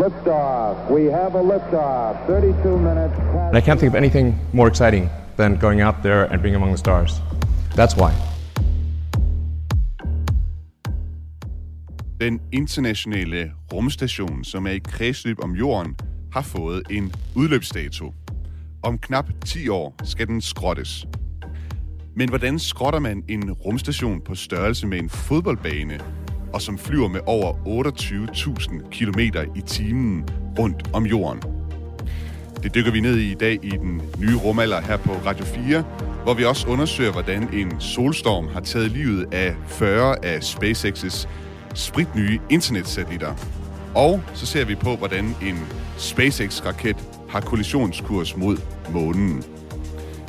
Liftoff. We have a liftoff. 32 minutes. And I can't think of anything more exciting than going out there and being among the stars. That's why. Den internationale rumstation, som er i kredsløb om jorden, har fået en udløbsdato. Om knap 10 år skal den skrottes. Men hvordan skrotter man en rumstation på størrelse med en fodboldbane, og som flyver med over 28.000 km i timen rundt om jorden? Det dykker vi ned i i dag i den nye rumalder her på Radio 4, hvor vi også undersøger, hvordan en solstorm har taget livet af 40 af SpaceX's spritnye internetsatellitter. Og så ser vi på, hvordan en SpaceX-raket har kollisionskurs mod månen.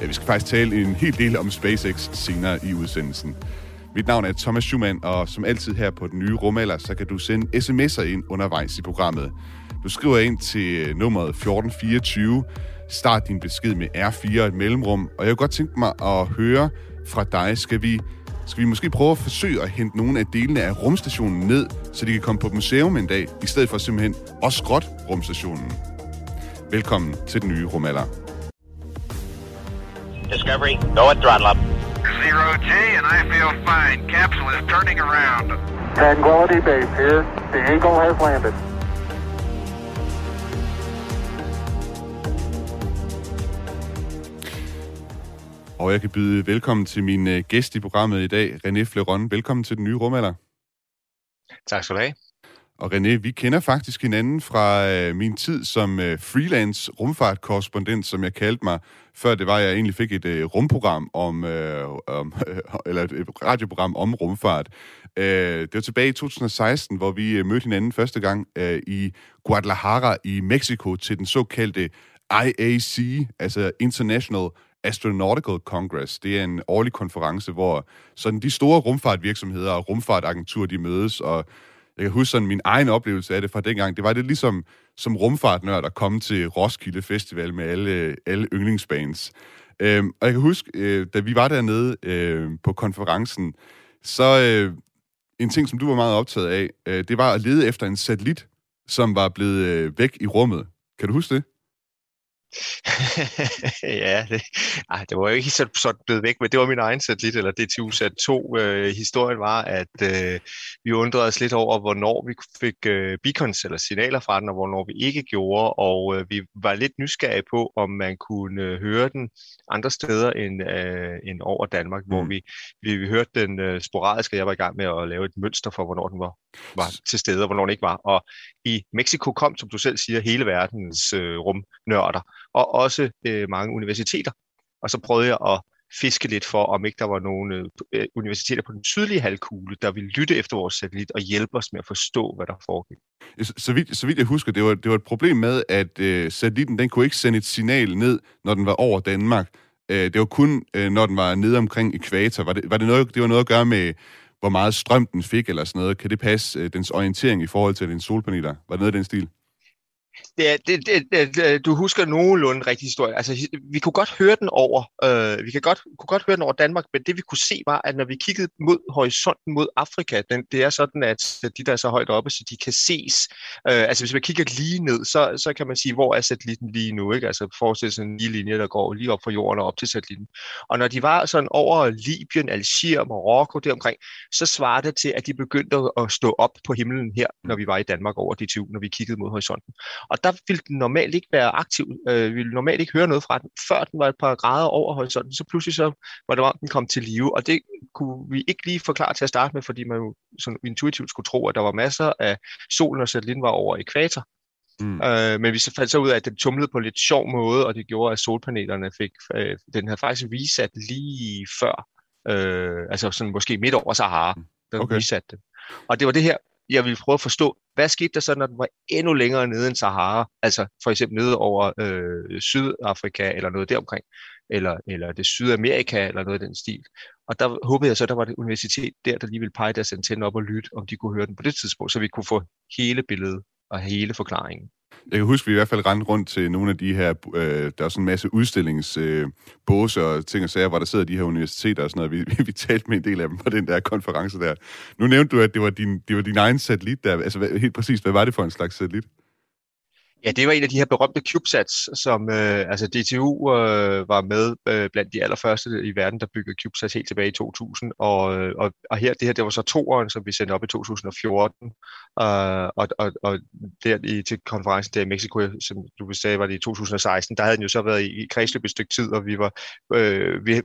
Ja, vi skal faktisk tale en hel del om SpaceX senere i udsendelsen. Mit navn er Thomas Schumann, og som altid her på den nye rumalder, så kan du sende sms'er ind undervejs i programmet. Du skriver ind til øh, nummeret 1424, start din besked med R4 et mellemrum, og jeg kunne godt tænke mig at høre fra dig. Skal vi, skal vi måske prøve at forsøge at hente nogle af delene af rumstationen ned, så de kan komme på museum en dag, i stedet for simpelthen at skråt rumstationen? Velkommen til den nye rumalder. Discovery, go at throttle up. Zero G, and I feel fine. Capsule is turning around. Tranquility Base here. The Eagle has landed. Og jeg kan byde velkommen til min øh, gæst i programmet i dag, René Fleron. Velkommen til den nye rumalder. Tak skal du have. Og René, vi kender faktisk hinanden fra øh, min tid som øh, freelance rumfartkorrespondent, som jeg kaldte mig, før det var, at jeg egentlig fik et øh, rumprogram om, øh, om øh, eller et radioprogram om rumfart. Øh, det var tilbage i 2016, hvor vi øh, mødte hinanden første gang øh, i Guadalajara i Mexico til den såkaldte IAC, altså International Astronautical Congress. Det er en årlig konference, hvor sådan de store rumfartvirksomheder og rumfartagenturer, de mødes, og jeg kan huske sådan min egen oplevelse af det fra dengang. Det var det ligesom som rumfartnørd at komme til Roskilde Festival med alle, alle yndlingsbands. Øhm, og jeg kan huske, øh, da vi var dernede øh, på konferencen, så øh, en ting, som du var meget optaget af, øh, det var at lede efter en satellit, som var blevet øh, væk i rummet. Kan du huske det? ja, det, ej, det var jo ikke så, så blevet væk, men det var min egen satellit, eller DTU sat 2. Øh, historien var, at øh, vi undrede os lidt over, hvornår vi fik øh, beacons eller signaler fra den, og hvornår vi ikke gjorde, og øh, vi var lidt nysgerrige på, om man kunne øh, høre den andre steder end, øh, end over Danmark, mm. hvor vi, vi, vi hørte den øh, sporadisk, og jeg var i gang med at lave et mønster for, hvornår den var, var til stede, og hvornår den ikke var. Og i Mexico kom, som du selv siger, hele verdens øh, rumnørder, og også øh, mange universiteter. Og så prøvede jeg at fiske lidt for, om ikke der var nogle øh, øh, universiteter på den sydlige halvkugle, der ville lytte efter vores satellit og hjælpe os med at forstå, hvad der foregik. Øh, så, så, vidt, så vidt jeg husker, det var, det var et problem med, at øh, satellitten den kunne ikke sende et signal ned, når den var over Danmark. Øh, det var kun, øh, når den var nede omkring ekvator. Var det, var det, noget, det var noget at gøre med, hvor meget strøm den fik, eller sådan noget? Kan det passe, øh, dens orientering i forhold til dens solpaneler? Var det noget af den stil? Det, det, det, det, du husker nogenlunde rigtig historie. Altså, vi kunne godt høre den over, øh, vi kan godt, kunne godt høre den over Danmark, men det vi kunne se var, at når vi kiggede mod horisonten mod Afrika, den, det er sådan, at de der er så højt oppe, så de kan ses. Øh, altså hvis man kigger lige ned, så, så kan man sige, hvor er satellitten lige nu? Ikke? Altså forestil sådan en lige linje, der går lige op fra jorden og op til satellitten. Og når de var sådan over Libyen, Algier, Marokko, deromkring, så svarede det til, at de begyndte at stå op på himlen her, når vi var i Danmark over DTU, når vi kiggede mod horisonten. Og der ville den normalt ikke være aktiv. Øh, vi ville normalt ikke høre noget fra den, før den var et par grader over horisonten. Så pludselig så var det om, den kom til live. Og det kunne vi ikke lige forklare til at starte med, fordi man jo sådan intuitivt skulle tro, at der var masser af solen og satellitten var over ekvator. Mm. Øh, men vi så fandt så ud af, at den tumlede på en lidt sjov måde, og det gjorde, at solpanelerne fik, øh, den havde faktisk visat lige før, øh, altså sådan måske midt over Sahara, der okay. visat den. Og det var det her, jeg ville prøve at forstå, hvad skete der så, når den var endnu længere nede end Sahara, altså for eksempel nede over øh, Sydafrika eller noget deromkring, eller, eller det Sydamerika eller noget af den stil. Og der håbede jeg så, at der var et universitet der, der lige ville pege deres antenne op og lytte, om de kunne høre den på det tidspunkt, så vi kunne få hele billedet og hele forklaringen. Jeg kan huske, at vi i hvert fald rendte rundt til nogle af de her, øh, der er sådan en masse udstillingsbåse øh, og ting og sager, hvor der sidder de her universiteter og sådan noget. Vi, vi talte med en del af dem på den der konference der. Nu nævnte du, at det var din, det var din egen satellit der. Altså helt præcis, hvad var det for en slags satellit? Ja, det var en af de her berømte CubeSats, som øh, altså DTU øh, var med øh, blandt de allerførste i verden, der byggede CubeSats helt tilbage i 2000. Og, øh, og, og her, det her, det var så toeren, som vi sendte op i 2014. Øh, og, og, og der i, til konferencen der i Mexico, som du sagde, var det i 2016, der havde den jo så været i, i kredsløb et stykke tid, og vi var, øh, vi,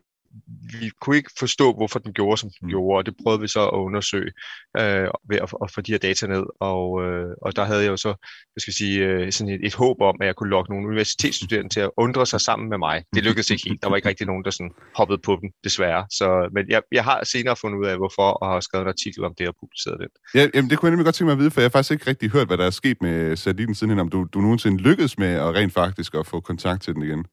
vi kunne ikke forstå, hvorfor den gjorde, som den mm. gjorde, og det prøvede vi så at undersøge øh, ved at, at få de her data ned. Og, øh, og der havde jeg jo så, hvad skal jeg sige, øh, sådan et, et håb om, at jeg kunne lokke nogle universitetsstuderende til at undre sig sammen med mig. Det lykkedes ikke helt. Der var ikke rigtig nogen, der sådan hoppede på den, desværre. Så, men jeg, jeg har senere fundet ud af, hvorfor, og har skrevet en artikel om det og publiceret det. Ja, jamen, det kunne jeg nemlig godt tænke mig at vide, for jeg har faktisk ikke rigtig hørt, hvad der er sket med satellitten siden, om du, du nogensinde lykkedes med at rent faktisk at få kontakt til den igen.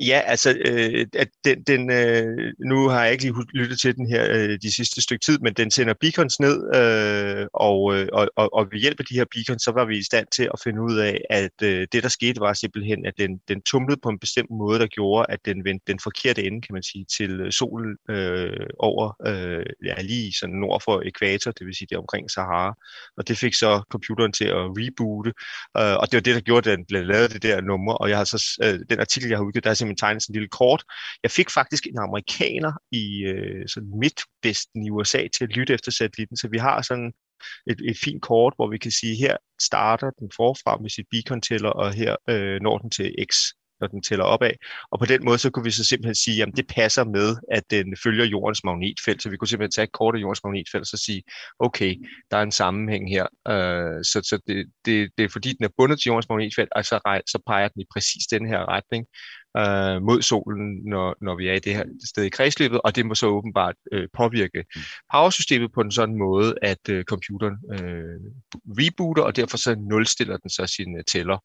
Ja, altså, øh, at den, den, øh, nu har jeg ikke lige lyttet til den her øh, de sidste stykke tid, men den sender beacons ned, øh, og, øh, og, og, og ved hjælp af de her beacons, så var vi i stand til at finde ud af, at øh, det, der skete, var simpelthen, at den, den tumlede på en bestemt måde, der gjorde, at den vendte den forkerte ende, kan man sige, til øh, solen øh, over, øh, ja, lige sådan nord for ekvator, det vil sige det omkring Sahara, og det fik så computeren til at reboote, øh, og det var det, der gjorde, at den blev lavet det der nummer, og jeg har så, øh, den artikel, jeg har udgivet, der er simpelthen tegnet sådan en lille kort. Jeg fik faktisk en amerikaner i øh, sådan midtvesten i USA til at lytte efter satellitten, så vi har sådan et, et fint kort, hvor vi kan sige, her starter den forfra med sit beacon tæller, og her øh, når den til X når den tæller opad. Og på den måde, så kunne vi så simpelthen sige, at det passer med, at den følger jordens magnetfelt. Så vi kunne simpelthen tage et kort af jordens magnetfelt og så sige, okay, der er en sammenhæng her. Øh, så så det, det, det er fordi, den er bundet til jordens magnetfelt, og så, så peger den i præcis den her retning uh, mod solen, når, når vi er i det her sted i kredsløbet, og det må så åbenbart uh, påvirke mm. powersystemet på en sådan måde, at uh, computeren uh, rebooter, og derfor så nulstiller den så sin uh, tæller.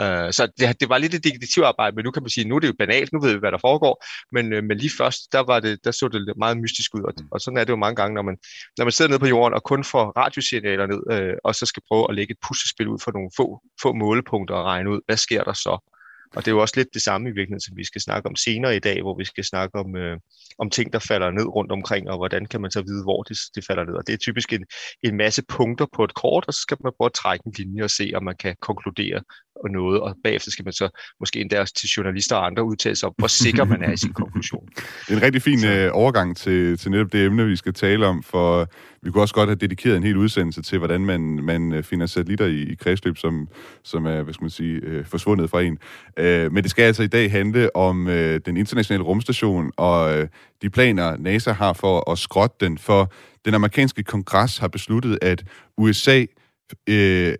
Uh, så det, det var lidt et detektivarbejde, men nu kan man sige, nu er det jo banalt, nu ved vi, hvad der foregår, men, uh, men lige først, der, var det, der så det meget mystisk ud, og, og sådan er det jo mange gange, når man, når man sidder nede på jorden og kun får radiosignaler ned, uh, og så skal prøve at lægge et puslespil ud for nogle få, få målepunkter og regne ud, hvad sker der så? Og det er jo også lidt det samme i virkeligheden, som vi skal snakke om senere i dag, hvor vi skal snakke om, øh, om ting, der falder ned rundt omkring, og hvordan kan man så vide, hvor det, det falder ned. Og det er typisk en, en masse punkter på et kort, og så skal man prøve at trække en linje og se, om man kan konkludere noget, og bagefter skal man så måske endda til journalister og andre udtale sig om, hvor sikker man er i sin konklusion. Det er en rigtig fin så. Øh, overgang til, til netop det emne, vi skal tale om, for vi kunne også godt have dedikeret en hel udsendelse til, hvordan man, man øh, finder satellitter i, i kredsløb, som, som er, hvad skal man sige, øh, forsvundet fra en. Øh, men det skal altså i dag handle om øh, den internationale rumstation og øh, de planer, NASA har for at skrotte den, for den amerikanske kongres har besluttet, at USA øh,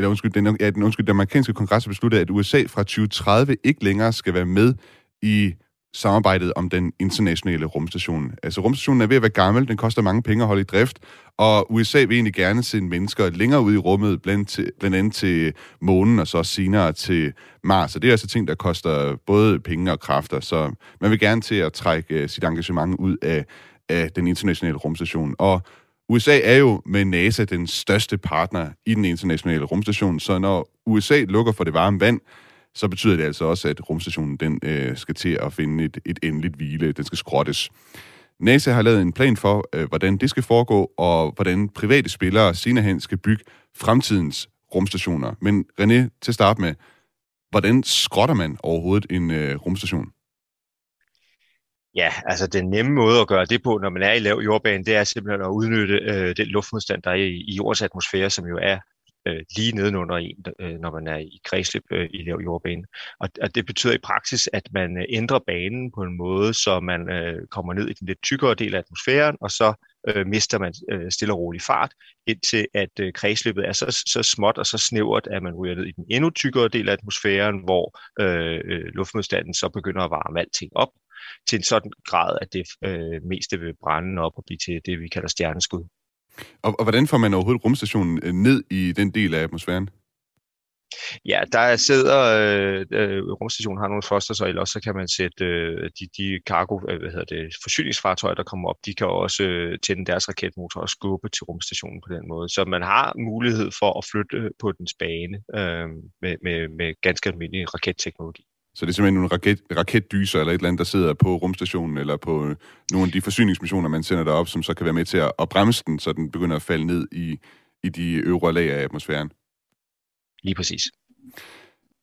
eller undskyld, den, ja, den, undskyld, den amerikanske kongres har besluttet, at USA fra 2030 ikke længere skal være med i samarbejdet om den internationale rumstation. Altså rumstationen er ved at være gammel, den koster mange penge at holde i drift, og USA vil egentlig gerne sende mennesker længere ud i rummet, blandt, til, blandt andet til månen og så senere til Mars. Og det er altså ting, der koster både penge og kræfter, så man vil gerne til at trække øh, sit engagement ud af, af den internationale rumstation. Og USA er jo med NASA den største partner i den internationale rumstation, så når USA lukker for det varme vand, så betyder det altså også, at rumstationen den, øh, skal til at finde et, et endeligt hvile. Den skal skrottes. NASA har lavet en plan for, øh, hvordan det skal foregå, og hvordan private spillere senere hen skal bygge fremtidens rumstationer. Men René, til at starte med, hvordan skrotter man overhovedet en øh, rumstation? Ja, altså den nemme måde at gøre det på, når man er i lav jordbane, det er simpelthen at udnytte øh, den luftmodstand, der er i, i jordens atmosfære, som jo er øh, lige nedenunder en, øh, når man er i kredsløb øh, i lav jordbane. Og, og det betyder i praksis, at man øh, ændrer banen på en måde, så man øh, kommer ned i den lidt tykkere del af atmosfæren, og så øh, mister man øh, stille og rolig fart, indtil at øh, kredsløbet er så, så småt og så snævert, at man ryger ned i den endnu tykkere del af atmosfæren, hvor øh, øh luftmodstanden så begynder at varme alting op, til en sådan grad, at det øh, meste vil brænde op og blive til det, vi kalder stjerneskud. Og, og hvordan får man overhovedet rumstationen øh, ned i den del af atmosfæren? Ja, der sidder, øh, øh, rumstationen har nogle foster, eller også så kan man sætte øh, de, de cargo, øh, hvad hedder det, forsyningsfartøjer, der kommer op, de kan også øh, tænde deres raketmotor og skubbe til rumstationen på den måde. Så man har mulighed for at flytte på dens bane øh, med, med, med ganske almindelig raketteknologi. Så det er simpelthen nogle raket, raketdyser eller et eller andet, der sidder på rumstationen eller på øh, nogle af de forsyningsmissioner, man sender derop, som så kan være med til at, at bremse den, så den begynder at falde ned i, i de øvre lag af atmosfæren. Lige præcis.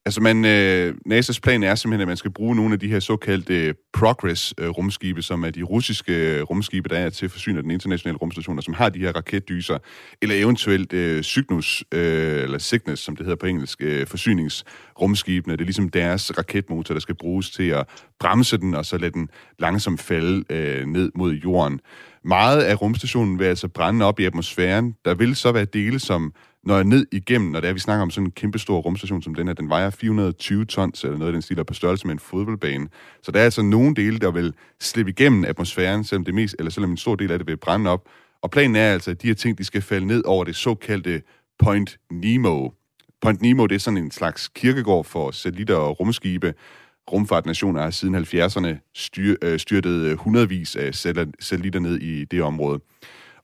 Altså, man, øh, NASA's plan er simpelthen, at man skal bruge nogle af de her såkaldte øh, Progress-rumskibe, øh, som er de russiske øh, rumskibe, der er til forsyne den internationale rumstation, og som har de her raketdyser, eller eventuelt øh, Cygnus, øh, eller Cygnus, som det hedder på engelsk, øh, forsyningsrumskibene. Det er ligesom deres raketmotor, der skal bruges til at bremse den, og så lade den langsomt falde øh, ned mod jorden. Meget af rumstationen vil altså brænde op i atmosfæren. Der vil så være dele, som når ned igennem, når det er, vi snakker om sådan en kæmpe stor rumstation som den her, den vejer 420 tons, eller noget af den stil, på størrelse med en fodboldbane. Så der er altså nogle dele, der vil slippe igennem atmosfæren, selvom det mest, eller selvom en stor del af det vil brænde op. Og planen er altså, at de her ting, de skal falde ned over det såkaldte Point Nemo. Point Nemo, det er sådan en slags kirkegård for satellitter og rumskibe. Rumfartnationer har siden 70'erne styr, øh, styrtet øh, hundredvis af satellitter ned i det område.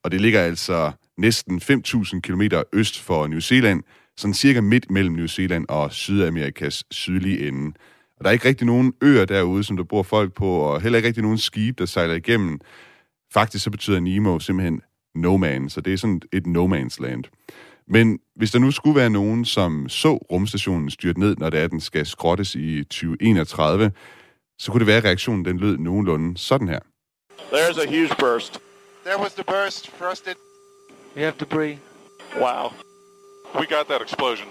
Og det ligger altså næsten 5.000 km øst for New Zealand, sådan cirka midt mellem New Zealand og Sydamerikas sydlige ende. Og der er ikke rigtig nogen øer derude, som der bor folk på, og heller ikke rigtig nogen skibe, der sejler igennem. Faktisk så betyder Nemo simpelthen no man, så det er sådan et no man's land. Men hvis der nu skulle være nogen, som så rumstationen styrt ned, når det er, den skal skrottes i 2031, så kunne det være, at reaktionen den lød nogenlunde sådan her. There's a huge burst. There was the burst. It We have debris. Wow. We got that explosion.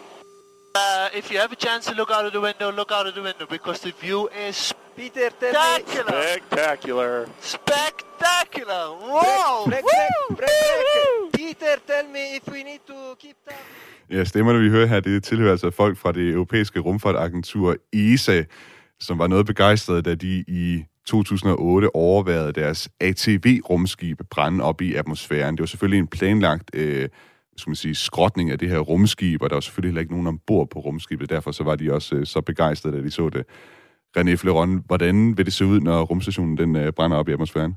Uh, if you have a chance to look out of the window, look out of the window because the view is Peter, tell me. spectacular. Spectacular. Spectacular! Wow! Break, break, break, break. Peter, tell me if we need to keep down. Ja, stemmerne, vi hører her, det tilhører altså folk fra det europæiske rumfartagentur ESA, som var noget begejstrede, da de i 2008 overværede deres ATV-rumskib brænde op i atmosfæren. Det var selvfølgelig en planlagt øh, skal man sige, skrotning af det her rumskib, og der var selvfølgelig heller ikke nogen ombord på rumskibet, derfor så var de også øh, så begejstrede, da de så det. René Fleron, hvordan vil det se ud, når rumstationen den, øh, brænder op i atmosfæren?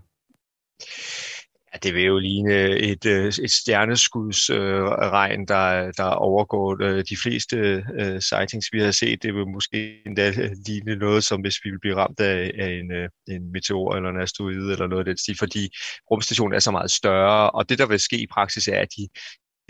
Ja, det vil jo ligne et, øh, et stjerneskudsregn, øh, der, der overgår øh, de fleste øh, sightings, vi har set. Det vil måske endda øh, ligne noget, som hvis vi vil blive ramt af, af en, øh, en meteor eller en asteroide eller noget af den stil, fordi rumstationen er så meget større, og det, der vil ske i praksis, er, at de,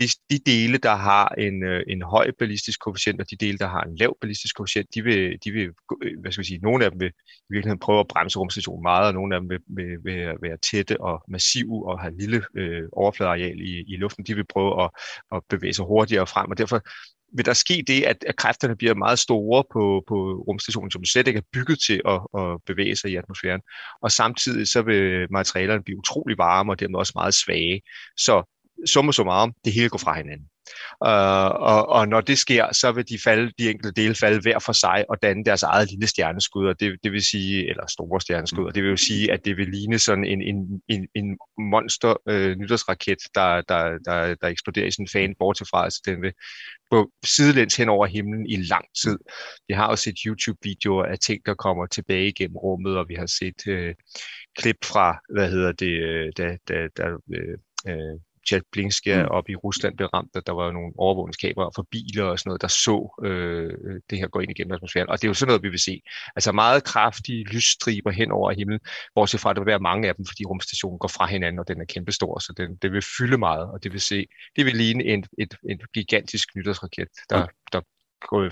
de, de dele, der har en, øh, en høj ballistisk koefficient, og de dele, der har en lav ballistisk koefficient, de vil, de vil, øh, hvad skal vi sige, nogle af dem vil i virkeligheden prøve at bremse rumstationen meget, og nogle af dem vil, vil, vil være tætte og massive og have lille øh, overfladeareal i, i luften. De vil prøve at, at bevæge sig hurtigere frem, og derfor vil der ske det, at, at kræfterne bliver meget store på, på rumstationen, som slet ikke er bygget til at, at bevæge sig i atmosfæren. Og samtidig så vil materialerne blive utrolig varme og dermed også meget svage. Så summa summarum, det hele går fra hinanden. Uh, og, og når det sker, så vil de, falde, de enkelte dele falde hver for sig og danne deres eget lille stjerneskud, og det, det vil sige, eller store stjerneskud, og det vil jo sige, at det vil ligne sådan en, en, en, en monster øh, nytårsraket, der, der, der, der eksploderer i sådan en fan, bortset fra, altså den vil gå sidelæns hen over himlen i lang tid. Vi har jo set YouTube-videoer af ting, der kommer tilbage igennem rummet, og vi har set øh, klip fra, hvad hedder det, øh, da, da, da øh, øh Tjetblinskja mm. op i Rusland blev ramt, at der var nogle overvågningskameraer for biler og sådan noget, der så øh, det her gå ind igennem atmosfæren. Og det er jo sådan noget, vi vil se. Altså meget kraftige lysstriber hen over himlen, bortset fra, at der vil være mange af dem, fordi rumstationen går fra hinanden, og den er kæmpestor, så den, det vil fylde meget, og det vil se, det vil ligne en, et, et gigantisk nytårsraket, der, okay. der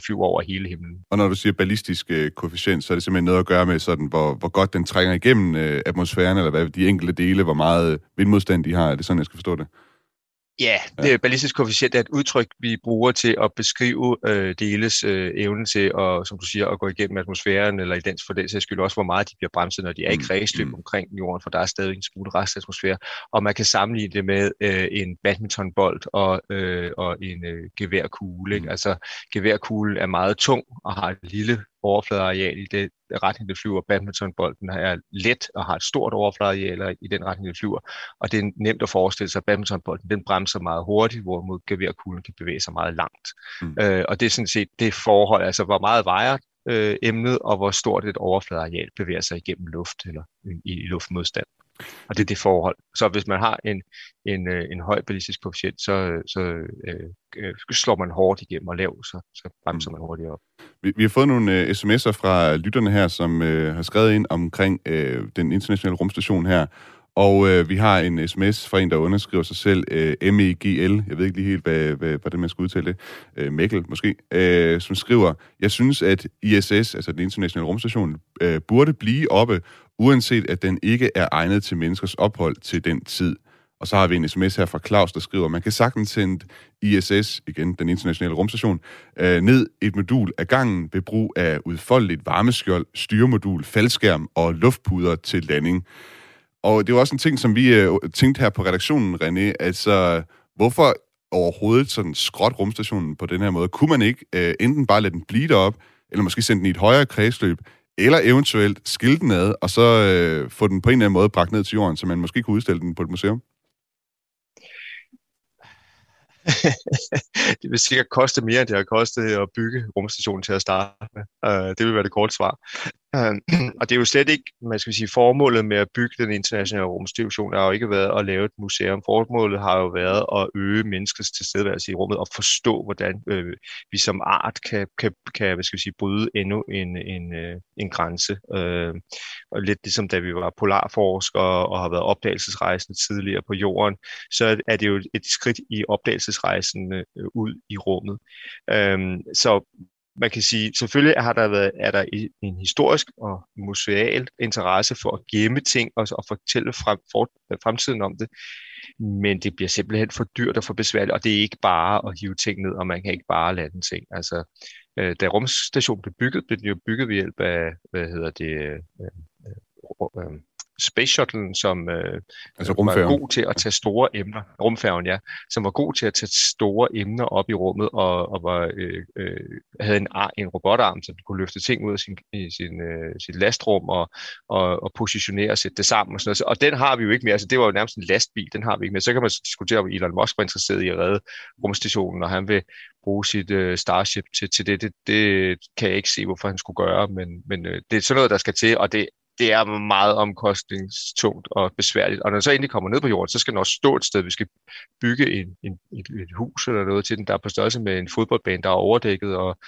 flyver over hele himlen. Og når du siger ballistisk øh, koefficient, så er det simpelthen noget at gøre med, sådan, hvor, hvor godt den trænger igennem øh, atmosfæren, eller hvad de enkelte dele, hvor meget vindmodstand de har. Er det sådan, jeg skal forstå det? Ja, det er ballistisk koefficient er et udtryk, vi bruger til at beskrive øh, deles øh, evne til at, som du siger, at gå igennem atmosfæren, eller i den for den sags skyld også, hvor meget de bliver bremset, når de er i mm, kredsløb mm. omkring jorden, for der er stadig en smule restatmosfære. Og man kan sammenligne det med øh, en badmintonbold og, øh, og en øh, geværkugle. Ikke? Mm. Altså, geværkuglen er meget tung og har et lille overfladeareal i det retning, det flyver. Badmintonbolden er let og har et stort overfladeareal i den retning, det flyver. Og det er nemt at forestille sig, at badmintonbolden den bremser meget hurtigt, hvorimod geværkuglen kan bevæge sig meget langt. Mm. Øh, og det er sådan set det forhold, altså hvor meget vejer øh, emnet, og hvor stort et overfladeareal bevæger sig igennem luft eller i, i luftmodstand. Og det er det forhold. Så hvis man har en, en, øh, en høj ballistisk koefficient, så, så øh, øh, slår man hårdt igennem, og lav, så, så bremser man hurtigt op. Vi, vi har fået nogle øh, sms'er fra lytterne her, som øh, har skrevet ind omkring øh, den internationale rumstation her, og øh, vi har en sms fra en, der underskriver sig selv, øh, MEGL, jeg ved ikke lige helt, hvad, hvad, hvordan man skal udtale det, øh, Mikkel måske, øh, som skriver, jeg synes, at ISS, altså den internationale rumstation, øh, burde blive oppe, uanset at den ikke er egnet til menneskers ophold til den tid. Og så har vi en sms her fra Claus, der skriver, man kan sagtens sende ISS, igen den internationale rumstation, øh, ned et modul af gangen ved brug af udfoldeligt varmeskjold, styremodul, faldskærm og luftpuder til landing. Og det var også en ting, som vi øh, tænkte her på redaktionen, René, altså hvorfor overhovedet sådan skråt rumstationen på den her måde? Kunne man ikke øh, enten bare lade den blive derop, eller måske sende den i et højere kredsløb, eller eventuelt skille den ad, og så øh, få den på en eller anden måde bragt ned til jorden, så man måske kunne udstille den på et museum? det vil sikkert koste mere, end det har kostet at bygge rumstationen til at starte med. Uh, det vil være det korte svar. Øhm, og det er jo slet ikke, man skal sige, formålet med at bygge den internationale rumstation har jo ikke været at lave et museum. Formålet har jo været at øge menneskets tilstedeværelse i rummet og forstå, hvordan øh, vi som art kan, kan, kan hvad skal vi sige, bryde endnu en, en, øh, en grænse. Øh, og lidt ligesom da vi var polarforskere og har været opdagelsesrejsende tidligere på jorden, så er det jo et skridt i opdagelsesrejsen øh, ud i rummet. Øh, så man kan sige, selvfølgelig har der været, er der en historisk og museal interesse for at gemme ting og, og fortælle frem, for, fremtiden om det, men det bliver simpelthen for dyrt og for besværligt, og det er ikke bare at hive ting ned, og man kan ikke bare lade den ting. Altså, øh, da rumstationen blev bygget, blev den jo bygget ved hjælp af, hvad hedder det, øh, øh, øh, øh Space Shuttle, som øh, altså var god til at tage store emner, rumfærgen ja, som var god til at tage store emner op i rummet og, og var, øh, øh, havde en, en robotarm, så den kunne løfte ting ud af sin, i sin, øh, sit lastrum og, og, og positionere og sætte det sammen og sådan noget. Og den har vi jo ikke mere, altså det var jo nærmest en lastbil, den har vi ikke mere. Så kan man diskutere, om Elon Musk var interesseret i at redde rumstationen, og han vil bruge sit øh, Starship til, til det. det. Det kan jeg ikke se, hvorfor han skulle gøre, men, men øh, det er sådan noget, der skal til, og det det er meget omkostningstungt og besværligt. Og når den så endelig kommer ned på jorden, så skal den også stå et sted. Vi skal bygge en, en, et, et hus eller noget til den, der er på størrelse med en fodboldbane, der er overdækket, og,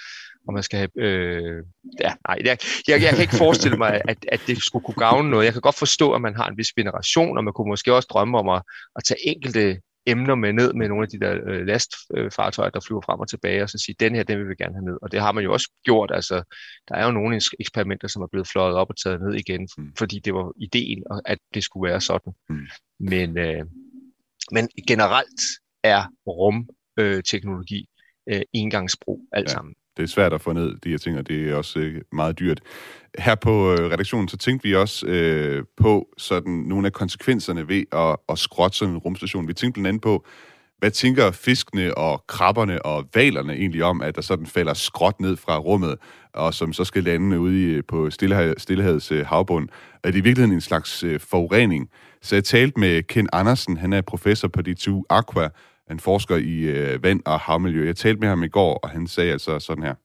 og man skal have... Øh, ja, nej, jeg, jeg, jeg kan ikke forestille mig, at, at det skulle kunne gavne noget. Jeg kan godt forstå, at man har en vis veneration, og man kunne måske også drømme om at, at tage enkelte emner med ned med nogle af de der øh, lastfartøjer, der flyver frem og tilbage, og så sige, den her, den vil vi gerne have ned. Og det har man jo også gjort. Altså, der er jo nogle eksperimenter, som er blevet fløjet op og taget ned igen, mm. fordi det var ideen, at det skulle være sådan. Mm. Men, øh, men generelt er rumteknologi øh, engangsbrug alt ja. sammen det er svært at få ned de her ting, og det er også øh, meget dyrt. Her på øh, redaktionen, så tænkte vi også øh, på sådan nogle af konsekvenserne ved at, at skrotte sådan en rumstation. Vi tænkte blandt andet på, hvad tænker fiskene og krabberne og valerne egentlig om, at der sådan falder skråt ned fra rummet, og som så skal lande ude i, øh, på Stillehavets øh, havbund? Er det i virkeligheden en slags øh, forurening? Så jeg talte med Ken Andersen, han er professor på DTU Aqua, en forsker i øh, vand- og havmiljø. Jeg talte med ham i går, og han sagde altså sådan her.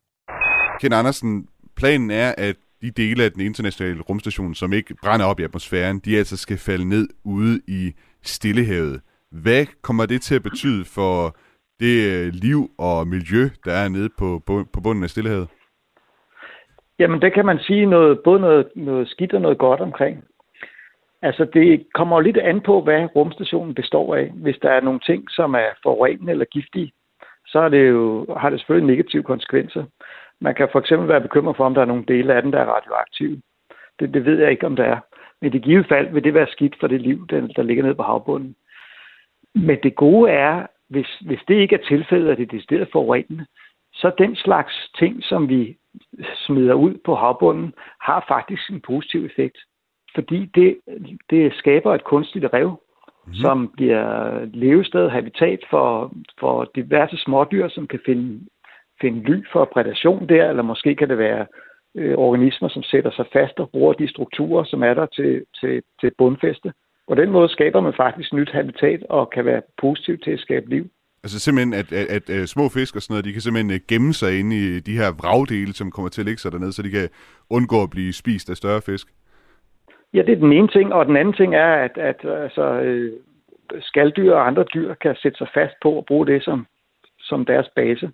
Ken Andersen, planen er, at de dele af den internationale rumstation, som ikke brænder op i atmosfæren, de altså skal falde ned ude i Stillehavet. Hvad kommer det til at betyde for det øh, liv og miljø, der er nede på, på bunden af Stillehavet? Jamen, det kan man sige noget, både noget, noget skidt og noget godt omkring. Altså, det kommer jo lidt an på, hvad rumstationen består af. Hvis der er nogle ting, som er forurenende eller giftige, så er det jo, har det selvfølgelig negative konsekvenser. Man kan for eksempel være bekymret for, om der er nogle dele af den, der er radioaktive. Det, det ved jeg ikke, om der er. Men i givet fald vil det være skidt for det liv, der, der ligger nede på havbunden. Men det gode er, hvis, hvis det ikke er tilfældet, at det er decideret forurenende, så den slags ting, som vi smider ud på havbunden, har faktisk en positiv effekt fordi det, det skaber et kunstigt rev, mm. som bliver levested, habitat for, for diverse smådyr, som kan finde, finde ly for predation der, eller måske kan det være øh, organismer, som sætter sig fast og bruger de strukturer, som er der til, til, til bundfæste. På den måde skaber man faktisk nyt habitat og kan være positiv til at skabe liv. Altså simpelthen, at, at, at, at små fisk og sådan noget, de kan simpelthen øh, gemme sig inde i de her vragdele, som kommer til at ligge sig dernede, så de kan undgå at blive spist af større fisk? Ja, det er den ene ting, og den anden ting er, at, at altså, øh, skalddyr og andre dyr kan sætte sig fast på at bruge det som, som deres base.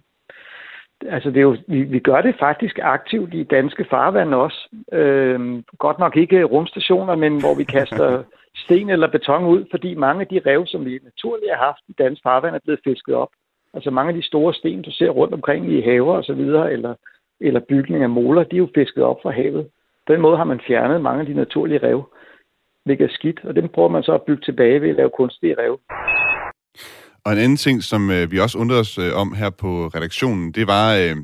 Altså, det er jo, vi, vi gør det faktisk aktivt i danske farvande også. Øh, godt nok ikke rumstationer, men hvor vi kaster sten eller beton ud, fordi mange af de rev, som vi naturligt har haft i dansk farvand, er blevet fisket op. Altså mange af de store sten, du ser rundt omkring i haver og så videre, eller, eller bygninger af moler, de er jo fisket op fra havet. På den måde har man fjernet mange af de naturlige rev, hvilket er skidt, og dem prøver man så at bygge tilbage ved at lave kunstige rev. Og en anden ting, som øh, vi også undrede os øh, om her på redaktionen, det var, øh,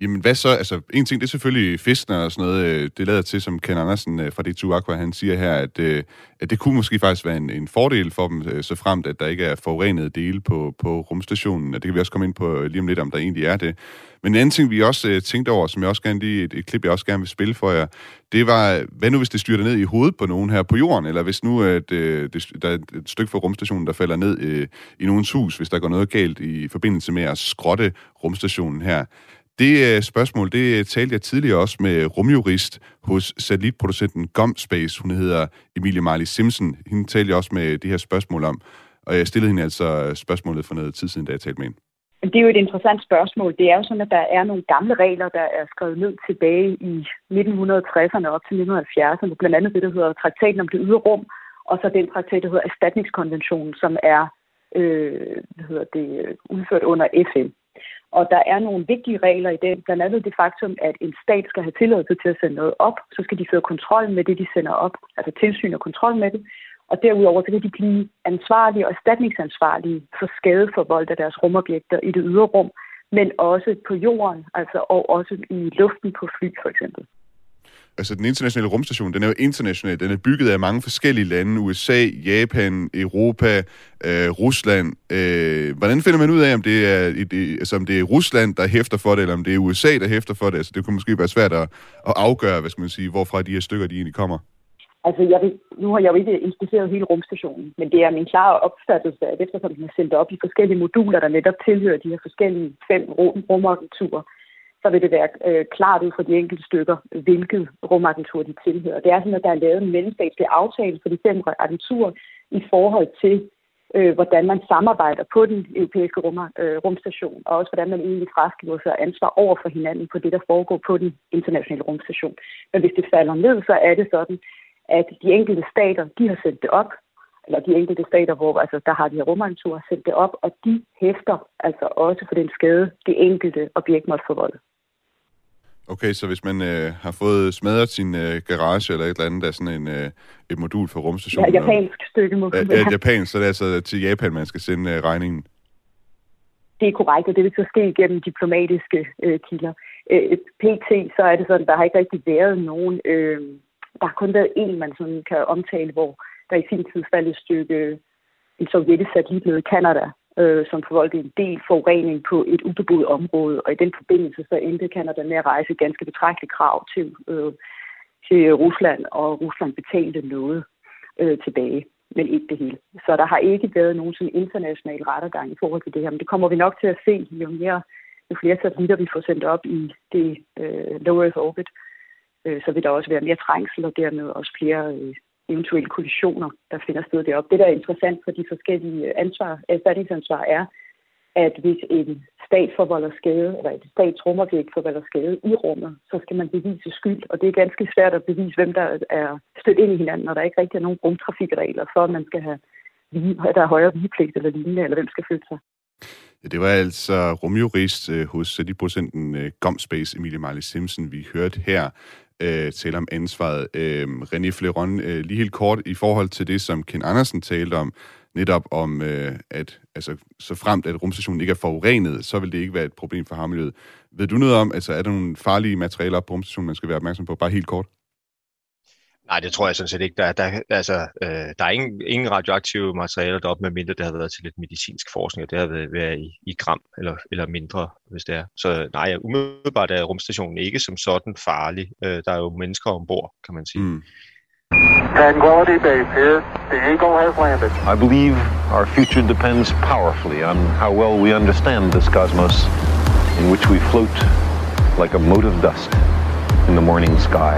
jamen hvad så? Altså, en ting, det er selvfølgelig fiskene og sådan noget. Øh, det lader til, som Ken Andersen øh, fra D2 Aqua, han siger her, at, øh, at det kunne måske faktisk være en, en fordel for dem, så fremt, at der ikke er forurenede dele på, på rumstationen. Og det kan vi også komme ind på lige om lidt, om der egentlig er det. Men en anden ting, vi også tænkte over, som jeg også gerne lige, et, et klip, jeg også gerne vil spille for jer, det var, hvad nu hvis det styrter ned i hovedet på nogen her på jorden, eller hvis nu at, det, der er et stykke fra rumstationen, der falder ned øh, i nogens hus, hvis der går noget galt i forbindelse med at skrotte rumstationen her. Det øh, spørgsmål, det øh, talte jeg tidligere også med rumjurist hos satellitproducenten Gomspace. Hun hedder Emilie Marley Simpson. Hende talte jeg også med det her spørgsmål om, og jeg stillede hende altså øh, spørgsmålet for noget tid siden, da jeg talte med hende. Det er jo et interessant spørgsmål. Det er jo sådan, at der er nogle gamle regler, der er skrevet ned tilbage i 1960'erne op til 1970'erne. Blandt andet det, der hedder Traktaten om det ydre rum, og så den traktat, der hedder Erstatningskonventionen, som er øh, hvad hedder det, udført under FN. Og der er nogle vigtige regler i den, blandt andet det faktum, at en stat skal have tilladelse til at sende noget op, så skal de føre kontrol med det, de sender op, altså tilsyn og kontrol med det. Og derudover så kan de blive ansvarlige og erstatningsansvarlige for skade forvoldt af deres rumobjekter i det ydre rum, men også på jorden, altså og også i luften på fly for eksempel altså den internationale rumstation, den er jo international. Den er bygget af mange forskellige lande. USA, Japan, Europa, øh, Rusland. Øh, hvordan finder man ud af, om det, er, altså, om det er Rusland, der hæfter for det, eller om det er USA, der hæfter for det? Altså, det kunne måske være svært at, at afgøre, hvad skal man sige, hvorfra de her stykker, de egentlig kommer. Altså, jeg vil, nu har jeg jo ikke inspiceret hele rumstationen, men det er min klare opfattelse, at eftersom den er sendt op i forskellige moduler, der netop tilhører de her forskellige fem rumagenturer, så vil det være øh, klart ud fra de enkelte stykker, hvilket rumagentur de tilhører. Det er sådan, at der er lavet en mellemstatslig aftale for de fem agenturer i forhold til, øh, hvordan man samarbejder på den europæiske rum, øh, rumstation, og også hvordan man egentlig fraskriver sig ansvar over for hinanden på det, der foregår på den internationale rumstation. Men hvis det falder ned, så er det sådan, at de enkelte stater, de har sendt det op, eller de enkelte stater, hvor altså, der har de her rumagenturer sendt det op, og de hæfter altså også for den skade, det enkelte objekt måtte forvolde. Okay, så hvis man øh, har fået smadret sin øh, garage eller et eller andet, der er sådan en, øh, et modul for rumstationen... Ja, japansk stykke modul. Ja, ja, japansk, så det er altså til Japan, man skal sende øh, regningen. Det er korrekt, og det vil så ske gennem diplomatiske øh, kilder. Øh, PT, så er det sådan, der har ikke rigtig været nogen... Øh, der har kun været en, man sådan kan omtale, hvor der i sin tid faldt et stykke øh, en sovjetisk satellit nede i Canada, øh, som forvoldte en del forurening på et ubeboet område, og i den forbindelse så endte Canada med at rejse ganske betragtelige krav til, øh, til Rusland, og Rusland betalte noget øh, tilbage, men ikke det hele. Så der har ikke været nogen sådan international rettergang i forhold til det her, men det kommer vi nok til at se, jo mere jo flere satellitter vi får sendt op i det øh, low Earth orbit, øh, så vil der også være mere trængsel, og dermed også flere øh, eventuelle kollisioner, der finder sted deroppe. Det, der er interessant for de forskellige øh, ansvar, erstatningsansvar, er, at hvis en stat forvolder skade, eller et ikke forvolder skade i rummet, så skal man bevise skyld, og det er ganske svært at bevise, hvem der er stødt ind i hinanden, når der ikke rigtig er nogen rumtrafikregler for, at man skal have, der er højere vigepligt eller lignende, eller hvem skal flytte sig. Ja, det var altså rumjurist øh, hos øh, satellitproducenten øh, Gomspace, Emilie Marley Simpson, vi hørte her øh, tale om ansvaret. Øh, René Fleron, øh, lige helt kort i forhold til det, som Ken Andersen talte om, netop om, øh, at altså, så fremt at rumstationen ikke er forurenet, så vil det ikke være et problem for havmiljøet. Ved du noget om, altså er der nogle farlige materialer på rumstationen, man skal være opmærksom på? Bare helt kort. Nej, det tror jeg sådan set ikke. Der, der, altså, øh, der er ingen, ingen radioaktive materialer deroppe, med mindre det har været til lidt medicinsk forskning, og det har været, været i, i gram eller, eller mindre, hvis det er. Så nej, umiddelbart er rumstationen ikke som sådan farlig. Øh, der er jo mennesker ombord, kan man sige. Mm. Tranquility Base here. The Eagle has landed. I believe our future depends powerfully on how well we understand this cosmos in which we float like a mote of dust in the morning sky.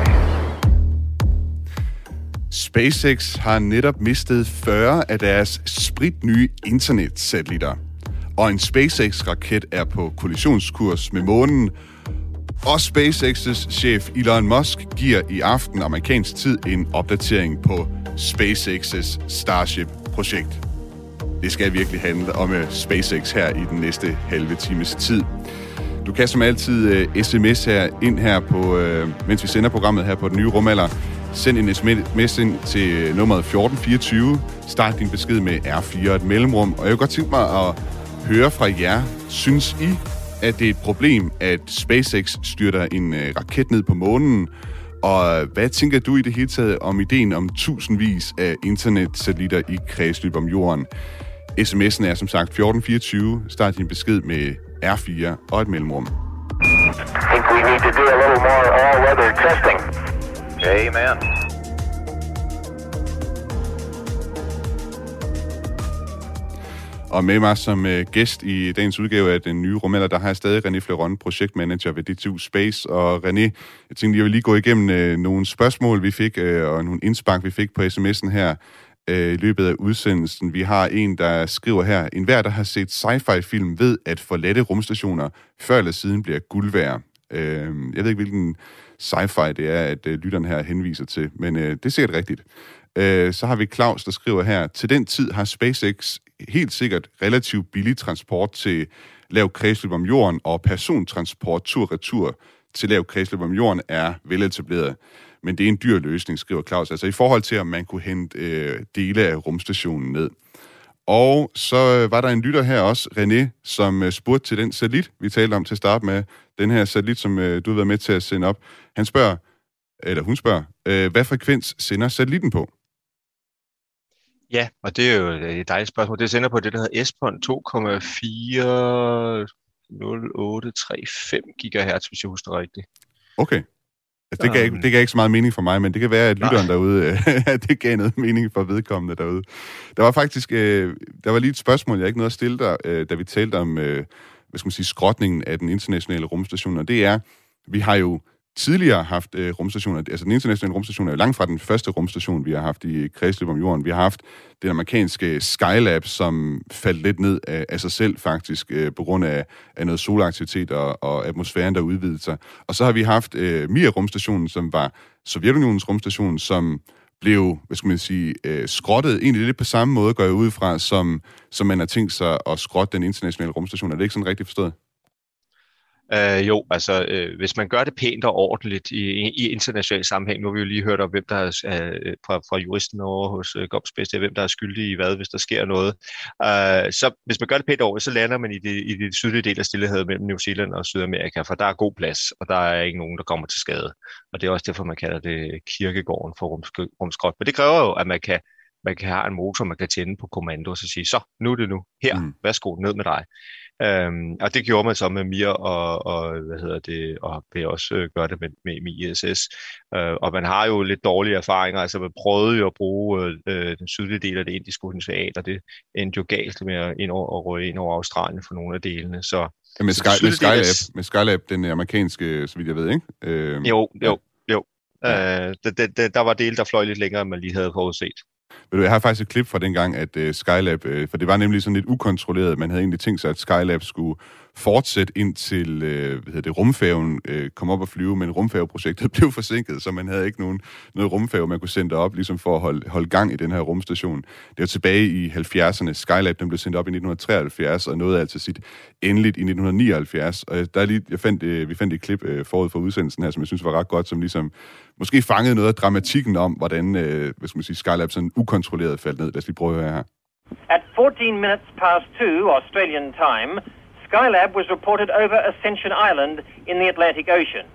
SpaceX har netop mistet 40 af deres spritnye internetsatellitter. Og en SpaceX-raket er på kollisionskurs med månen. Og SpaceX's chef Elon Musk giver i aften amerikansk tid en opdatering på SpaceX's Starship-projekt. Det skal virkelig handle om øh, SpaceX her i den næste halve times tid. Du kan som altid øh, uh, sms her ind her på, uh, mens vi sender programmet her på den nye rumalder. Send en sms ind til øh, nummeret 1424. Start din besked med R4 et mellemrum. Og jeg vil godt tænke mig at høre fra jer. Synes I, at det er et problem, at SpaceX styrter en øh, raket ned på månen? Og hvad tænker du i det hele taget om ideen om tusindvis af internetsatellitter i kredsløb om jorden? SMS'en er som sagt 1424. Start din besked med R4 og et mellemrum. I think we need to do a little more all-weather testing. Amen. Og med mig som øh, gæst i dagens udgave af den nye rummelder, der har jeg stadig René Fleron, projektmanager ved DTU Space. Og René, jeg tænkte, jeg vil lige gå igennem øh, nogle spørgsmål, vi fik, øh, og nogle indspark, vi fik på sms'en her øh, i løbet af udsendelsen. Vi har en, der skriver her, en hver, der har set sci-fi-film, ved, at forladte rumstationer før eller siden bliver guld værd. Øh, jeg ved ikke, hvilken sci-fi det er, at øh, lytteren her henviser til, men øh, det er sikkert rigtigt. Øh, så har vi Claus, der skriver her, til den tid har SpaceX helt sikkert relativt billig transport til lav kredsløb om jorden, og persontransport tur-retur til lav kredsløb om jorden er veletableret. Men det er en dyr løsning, skriver Claus. Altså i forhold til, om man kunne hente øh, dele af rumstationen ned. Og så øh, var der en lytter her også, René, som øh, spurgte til den satellit, vi talte om til at starte med. Den her satellit, som øh, du har været med til at sende op. Han spørger, eller hun spørger, øh, hvad frekvens sender satellitten på? Ja, og det er jo et dejligt spørgsmål. Det sender på det, der hedder ESPON 2,40835 GHz, hvis jeg husker rigtigt. Okay. Altså, det, gav ikke, det gav ikke så meget mening for mig, men det kan være, at lytteren derude, at det gav noget mening for vedkommende derude. Der var faktisk, øh, der var lige et spørgsmål, jeg ikke nåede at stille dig, øh, da vi talte om, øh, hvad skal man sige, skrotningen af den internationale rumstation, og det er, vi har jo tidligere haft øh, rumstationer. Altså den internationale rumstation er jo langt fra den første rumstation, vi har haft i kredsløb om jorden. Vi har haft den amerikanske Skylab, som faldt lidt ned af, af sig selv faktisk, øh, på grund af, af noget solaktivitet og, og atmosfæren, der udvidede sig. Og så har vi haft øh, Mir-rumstationen, som var Sovjetunionens rumstation, som blev, hvad skal man sige, øh, skrottet egentlig lidt på samme måde, går jeg ud fra, som, som man har tænkt sig at skrotte den internationale rumstation. Er det ikke sådan rigtigt forstået? Øh, jo, altså øh, hvis man gør det pænt og ordentligt i, i international sammenhæng, nu har vi jo lige hørt om, hvem der er øh, fra, fra juristen over hos øh, Gopsbest, hvem der er skyldig i hvad, hvis der sker noget. Øh, så hvis man gør det pænt over, så lander man i det, i det sydlige del af Stillehavet mellem New Zealand og Sydamerika, for der er god plads, og der er ikke nogen, der kommer til skade. Og det er også derfor, man kalder det kirkegården for rumskrot. Men det kræver jo, at man kan man kan have en motor, man kan tænde på kommando og så sige, så nu er det nu, her, mm. værsgo, ned med dig. Øhm, og det gjorde man så med Mir og, og hvad hedder det, og vil også øh, gøre det med, med, med ISS. Øh, og man har jo lidt dårlige erfaringer, altså man prøvede jo at bruge øh, den sydlige del af det indiske ocean, og det endte jo galt med ind over, at røge ind over Australien for nogle af delene. Så, ja, med, Sky, med, Skylab, med Skylab, den amerikanske, så vidt jeg ved, ikke? Øh, jo, jo, jo. Ja. Øh, der, der, der var dele, der fløj lidt længere, end man lige havde forudset. Ved du, jeg har faktisk et klip fra dengang, at uh, Skylab, uh, for det var nemlig sådan lidt ukontrolleret, man havde egentlig tænkt sig, at Skylab skulle fortsætte ind til øh, hvad hedder det, rumfærgen øh, kom op og flyve, men rumfærgeprojektet blev forsinket, så man havde ikke nogen, noget rumfærge, man kunne sende op ligesom for at holde, holde gang i den her rumstation. Det var tilbage i 70'erne. Skylab den blev sendt op i 1973 og nåede altså sit endeligt i 1979. Og der er lige, jeg fandt, øh, vi fandt et klip øh, forud for udsendelsen her, som jeg synes var ret godt, som ligesom måske fangede noget af dramatikken om, hvordan øh, hvad skal man sige, Skylab sådan ukontrolleret faldt ned. Lad os lige prøve at høre her. At 14 minutes past 2 Australian time, Skylab was reported over Ascension Island in the Atlantic Ocean.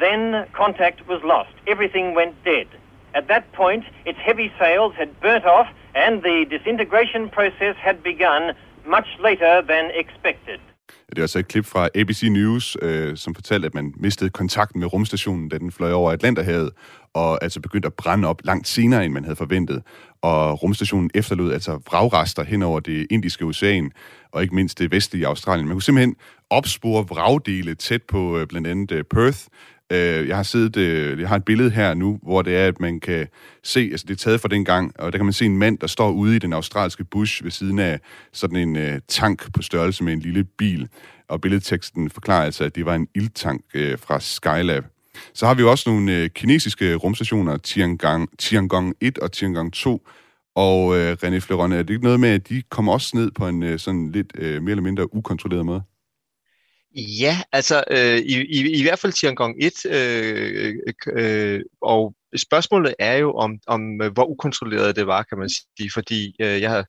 Then contact was lost. Everything went dead. At that point, its heavy sails had burnt off and the disintegration process had begun much later than expected. Det er altså et klip fra ABC News, øh, som fortalte, at man mistede kontakten med rumstationen, da den fløj over Atlanterhavet, og altså begyndte at brænde op langt senere, end man havde forventet. Og rumstationen efterlod altså vragrester hen over det indiske ocean, og ikke mindst det vestlige Australien. Man kunne simpelthen opspore vragdele tæt på øh, blandt andet øh, Perth, Øh, jeg har siddet, øh, jeg har et billede her nu, hvor det er, at man kan se, altså det er taget fra den gang, og der kan man se en mand, der står ude i den australske bush ved siden af sådan en øh, tank på størrelse med en lille bil. Og billedteksten forklarer altså, at det var en ildtank øh, fra Skylab. Så har vi jo også nogle øh, kinesiske rumstationer, Tiangong, Tiangong 1 og Tiangong 2, og øh, René Fleron, er det ikke noget med, at de kommer også ned på en øh, sådan lidt øh, mere eller mindre ukontrolleret måde? Ja, altså øh, i, i, i hvert fald Tiangong 1, øh, øh, øh og spørgsmålet er jo, om, om øh, hvor ukontrolleret det var, kan man sige, fordi øh, jeg har,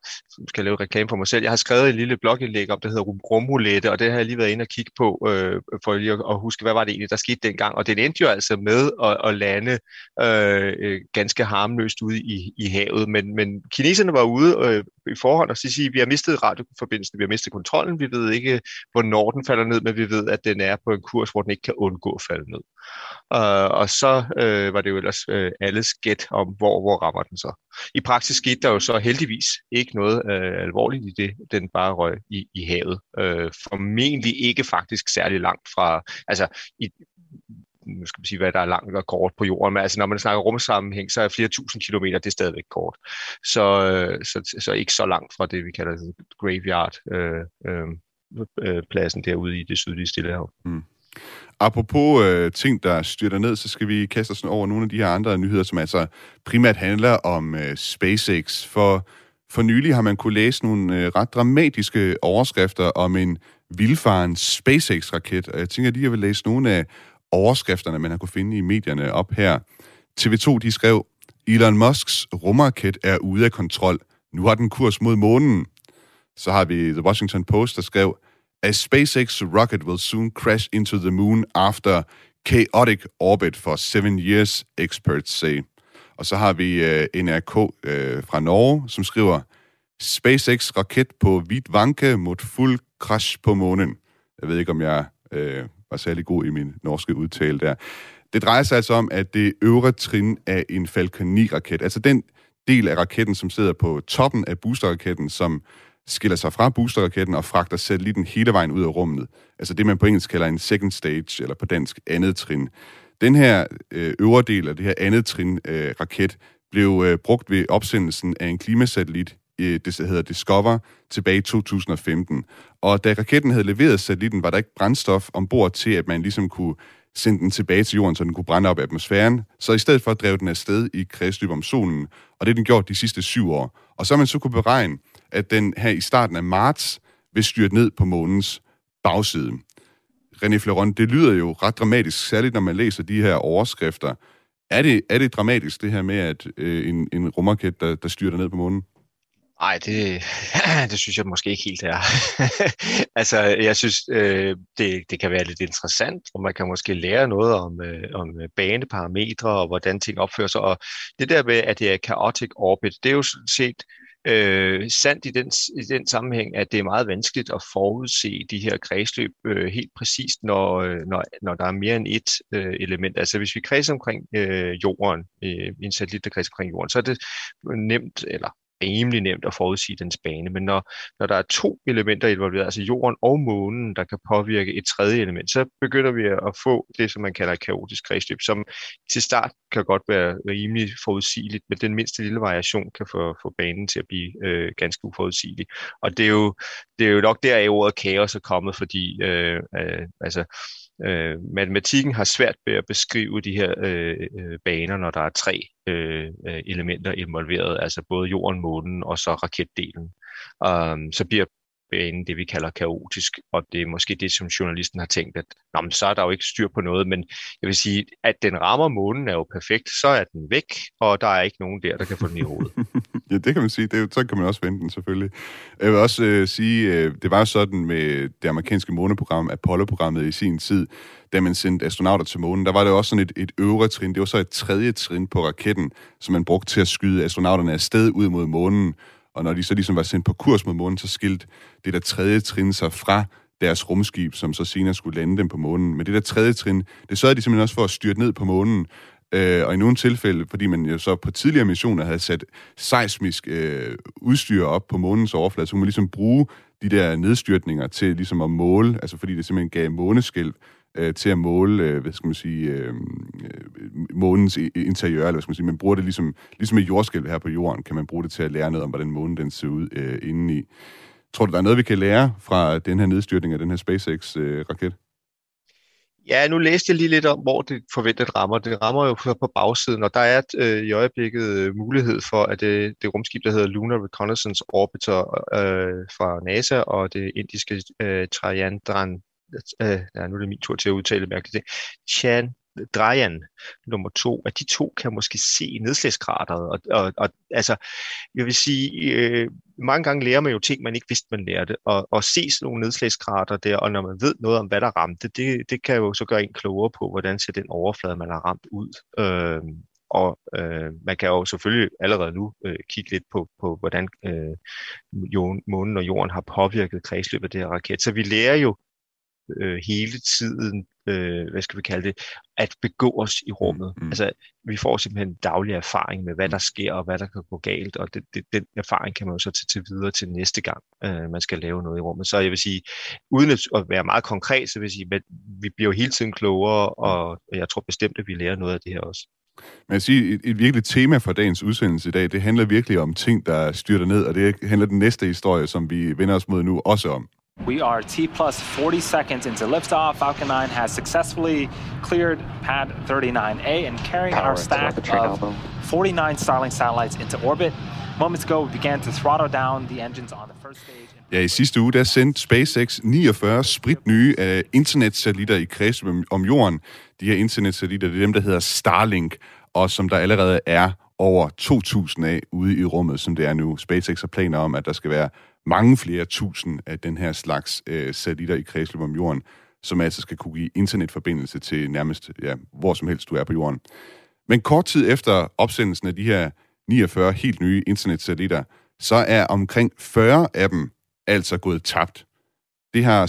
skal lave reklame for mig selv, jeg har skrevet et lille blogindlæg om, der hedder Rumrulette, og det har jeg lige været inde og kigge på, øh, for lige at, at huske, hvad var det egentlig, der skete dengang, og det endte jo altså med at, at lande øh, øh, ganske harmløst ude i, i havet, men, men kineserne var ude øh, i forhånd og sige, at vi har mistet radioforbindelsen, vi har mistet kontrollen, vi ved ikke, hvornår den falder ned, men vi ved, at den er på en kurs, hvor den ikke kan undgå at falde ned. Uh, og så uh, var det jo ellers øh, alles gæt om, hvor, hvor rammer den så. I praksis skete der jo så heldigvis ikke noget øh, alvorligt i det, den bare røg i, i havet. Øh, formentlig ikke faktisk særlig langt fra, altså i, nu skal man sige, hvad der er langt og kort på jorden, men altså når man snakker rumsammenhæng, så er flere tusind kilometer, det er stadigvæk kort. Så, øh, så, så ikke så langt fra det, vi kalder graveyard, øh, øh, øh pladsen derude i det sydlige Stillehav. Mm. Apropos øh, ting, der styrter ned, så skal vi kaste os over nogle af de her andre nyheder, som altså primært handler om øh, SpaceX. For, for nylig har man kunne læse nogle øh, ret dramatiske overskrifter om en vildfaren SpaceX-raket, og jeg tænker lige, at jeg vil læse nogle af overskrifterne, man har kunne finde i medierne op her. TV2, de skrev, Elon Musks rumraket er ude af kontrol. Nu har den kurs mod månen. Så har vi The Washington Post, der skrev, A SpaceX rocket will soon crash into the moon after chaotic orbit for seven years, experts say. Og så har vi uh, øh, NRK uh, øh, fra Norge, som skriver, SpaceX raket på hvidt vanke mod fuld crash på månen. Jeg ved ikke, om jeg uh, var særlig god i min norske udtale der. Det drejer sig altså om, at det øvre trin af en Falcon 9-raket, altså den del af raketten, som sidder på toppen af boosterraketten, som skiller sig fra boosterraketten og fragter satellitten hele vejen ud af rummet. Altså det, man på engelsk kalder en second stage, eller på dansk andet trin. Den her øh, øvre del af det her andet trin øh, raket blev øh, brugt ved opsendelsen af en klimasatellit, øh, det hedder Discover, tilbage i 2015. Og da raketten havde leveret satellitten, var der ikke brændstof ombord til, at man ligesom kunne sende den tilbage til jorden, så den kunne brænde op i atmosfæren. Så i stedet for drev den afsted i kredsløb om solen, og det den gjort de sidste syv år. Og så har man så kunne beregne, at den her i starten af marts vil styrte ned på månens bagside. René Fleron, det lyder jo ret dramatisk, særligt når man læser de her overskrifter. Er det, er det dramatisk, det her med, at øh, en, en rumraket, der, der styrter ned på månen? Nej, det, det synes jeg måske ikke helt er. altså, jeg synes, øh, det, det kan være lidt interessant, og man kan måske lære noget om, øh, om baneparametre og hvordan ting opfører sig. Og det der med, at det er chaotic orbit, det er jo set øh, sandt i den, i den sammenhæng, at det er meget vanskeligt at forudse de her kredsløb øh, helt præcist, når, øh, når, når der er mere end et øh, element. Altså hvis vi kredser omkring øh, jorden, øh, en satellit, der kredser omkring jorden, så er det nemt, eller rimelig nemt at forudsige dens bane, men når, når der er to elementer involveret, altså jorden og månen, der kan påvirke et tredje element, så begynder vi at få det, som man kalder et kaotisk kredsløb, som til start kan godt være rimelig forudsigeligt, men den mindste lille variation kan få, få banen til at blive øh, ganske uforudsigelig. Og det er, jo, det er jo nok der, at ordet kaos er kommet, fordi øh, øh, altså, øh, matematikken har svært ved at beskrive de her øh, øh baner, når der er tre øh, øh, elementer involveret, altså både jorden, månen og så raketdelen. Um, så bliver banen det, vi kalder kaotisk, og det er måske det, som journalisten har tænkt, at Nå, men så er der jo ikke styr på noget, men jeg vil sige, at den rammer månen er jo perfekt, så er den væk, og der er ikke nogen der, der kan få den i hovedet. ja, det kan man sige. Det er, så kan man også vente den selvfølgelig. Jeg vil også øh, sige, øh, det var sådan med det amerikanske måneprogram, Apollo-programmet i sin tid, da man sendte astronauter til månen, der var det også sådan et, et øvre trin. Det var så et tredje trin på raketten, som man brugte til at skyde astronauterne afsted ud mod månen. Og når de så ligesom var sendt på kurs mod månen, så skilte det der tredje trin sig fra deres rumskib, som så senere skulle lande dem på månen. Men det der tredje trin, det sørgede de simpelthen også for at styrte ned på månen. Øh, og i nogle tilfælde, fordi man jo så på tidligere missioner havde sat seismisk øh, udstyr op på månens overflade, så kunne man ligesom bruge de der nedstyrtninger til ligesom at måle, altså fordi det simpelthen gav måneskælv, øh, til at måle, øh, hvad skal man sige, øh, øh månens interiør, eller hvad skal man sige. Man bruger det ligesom, ligesom et jordskælv her på jorden, kan man bruge det til at lære noget om, hvordan månen den ser ud øh, indeni. Tror du, der er noget, vi kan lære fra den her nedstyrtning af den her SpaceX-raket? Øh, Ja, nu læste jeg lige lidt om, hvor det forventet rammer. Det rammer jo på bagsiden, og der er øh, i øjeblikket øh, mulighed for, at det, det rumskib, der hedder Lunar Reconnaissance Orbiter øh, fra NASA og det indiske øh, Trajandran, øh, ja, nu er det min tur til at udtale mærkeligt det, Chan Drejan nummer to, at de to kan måske se nedslagskrateret. Og, og, og altså, jeg vil sige, øh, mange gange lærer man jo ting, man ikke vidste, man lærte. Og, og se sådan nogle nedslagskrater der, og når man ved noget om, hvad der ramte, det, det kan jo så gøre en klogere på, hvordan ser den overflade, man har ramt ud. Øh, og øh, man kan jo selvfølgelig allerede nu øh, kigge lidt på, på hvordan øh, månen og jorden har påvirket kredsløbet af det her raket. Så vi lærer jo øh, hele tiden, øh, hvad skal vi kalde det, at begå os i rummet. Mm. Altså, vi får simpelthen daglig erfaring med, hvad der sker og hvad der kan gå galt, og det, det, den erfaring kan man jo så tage til videre til næste gang, øh, man skal lave noget i rummet. Så jeg vil sige, uden at være meget konkret, så vil jeg sige, at vi bliver jo hele tiden klogere, og jeg tror bestemt, at vi lærer noget af det her også. Men jeg siger, et, et virkelig tema for dagens udsendelse i dag, det handler virkelig om ting, der styrter ned, og det handler den næste historie, som vi vender os mod nu, også om. We are T plus 40 seconds into liftoff. Falcon 9 has successfully cleared pad 39A and carrying Power our stack of 49 Starlink satellites into orbit. Moments ago, we began to throttle down the engines on the first stage. Ja, i sidste uge, der sendte SpaceX 49 sprit nye uh, internetsatellitter i kreds om jorden. De her internetsatellitter, det er dem, der hedder Starlink, og som der allerede er over 2.000 af ude i rummet, som det er nu. SpaceX har planer om, at der skal være mange flere tusind af den her slags øh, satellitter i kredsløb om jorden, som altså skal kunne give internetforbindelse til nærmest ja, hvor som helst du er på jorden. Men kort tid efter opsendelsen af de her 49 helt nye internetsatellitter, så er omkring 40 af dem altså gået tabt. Det har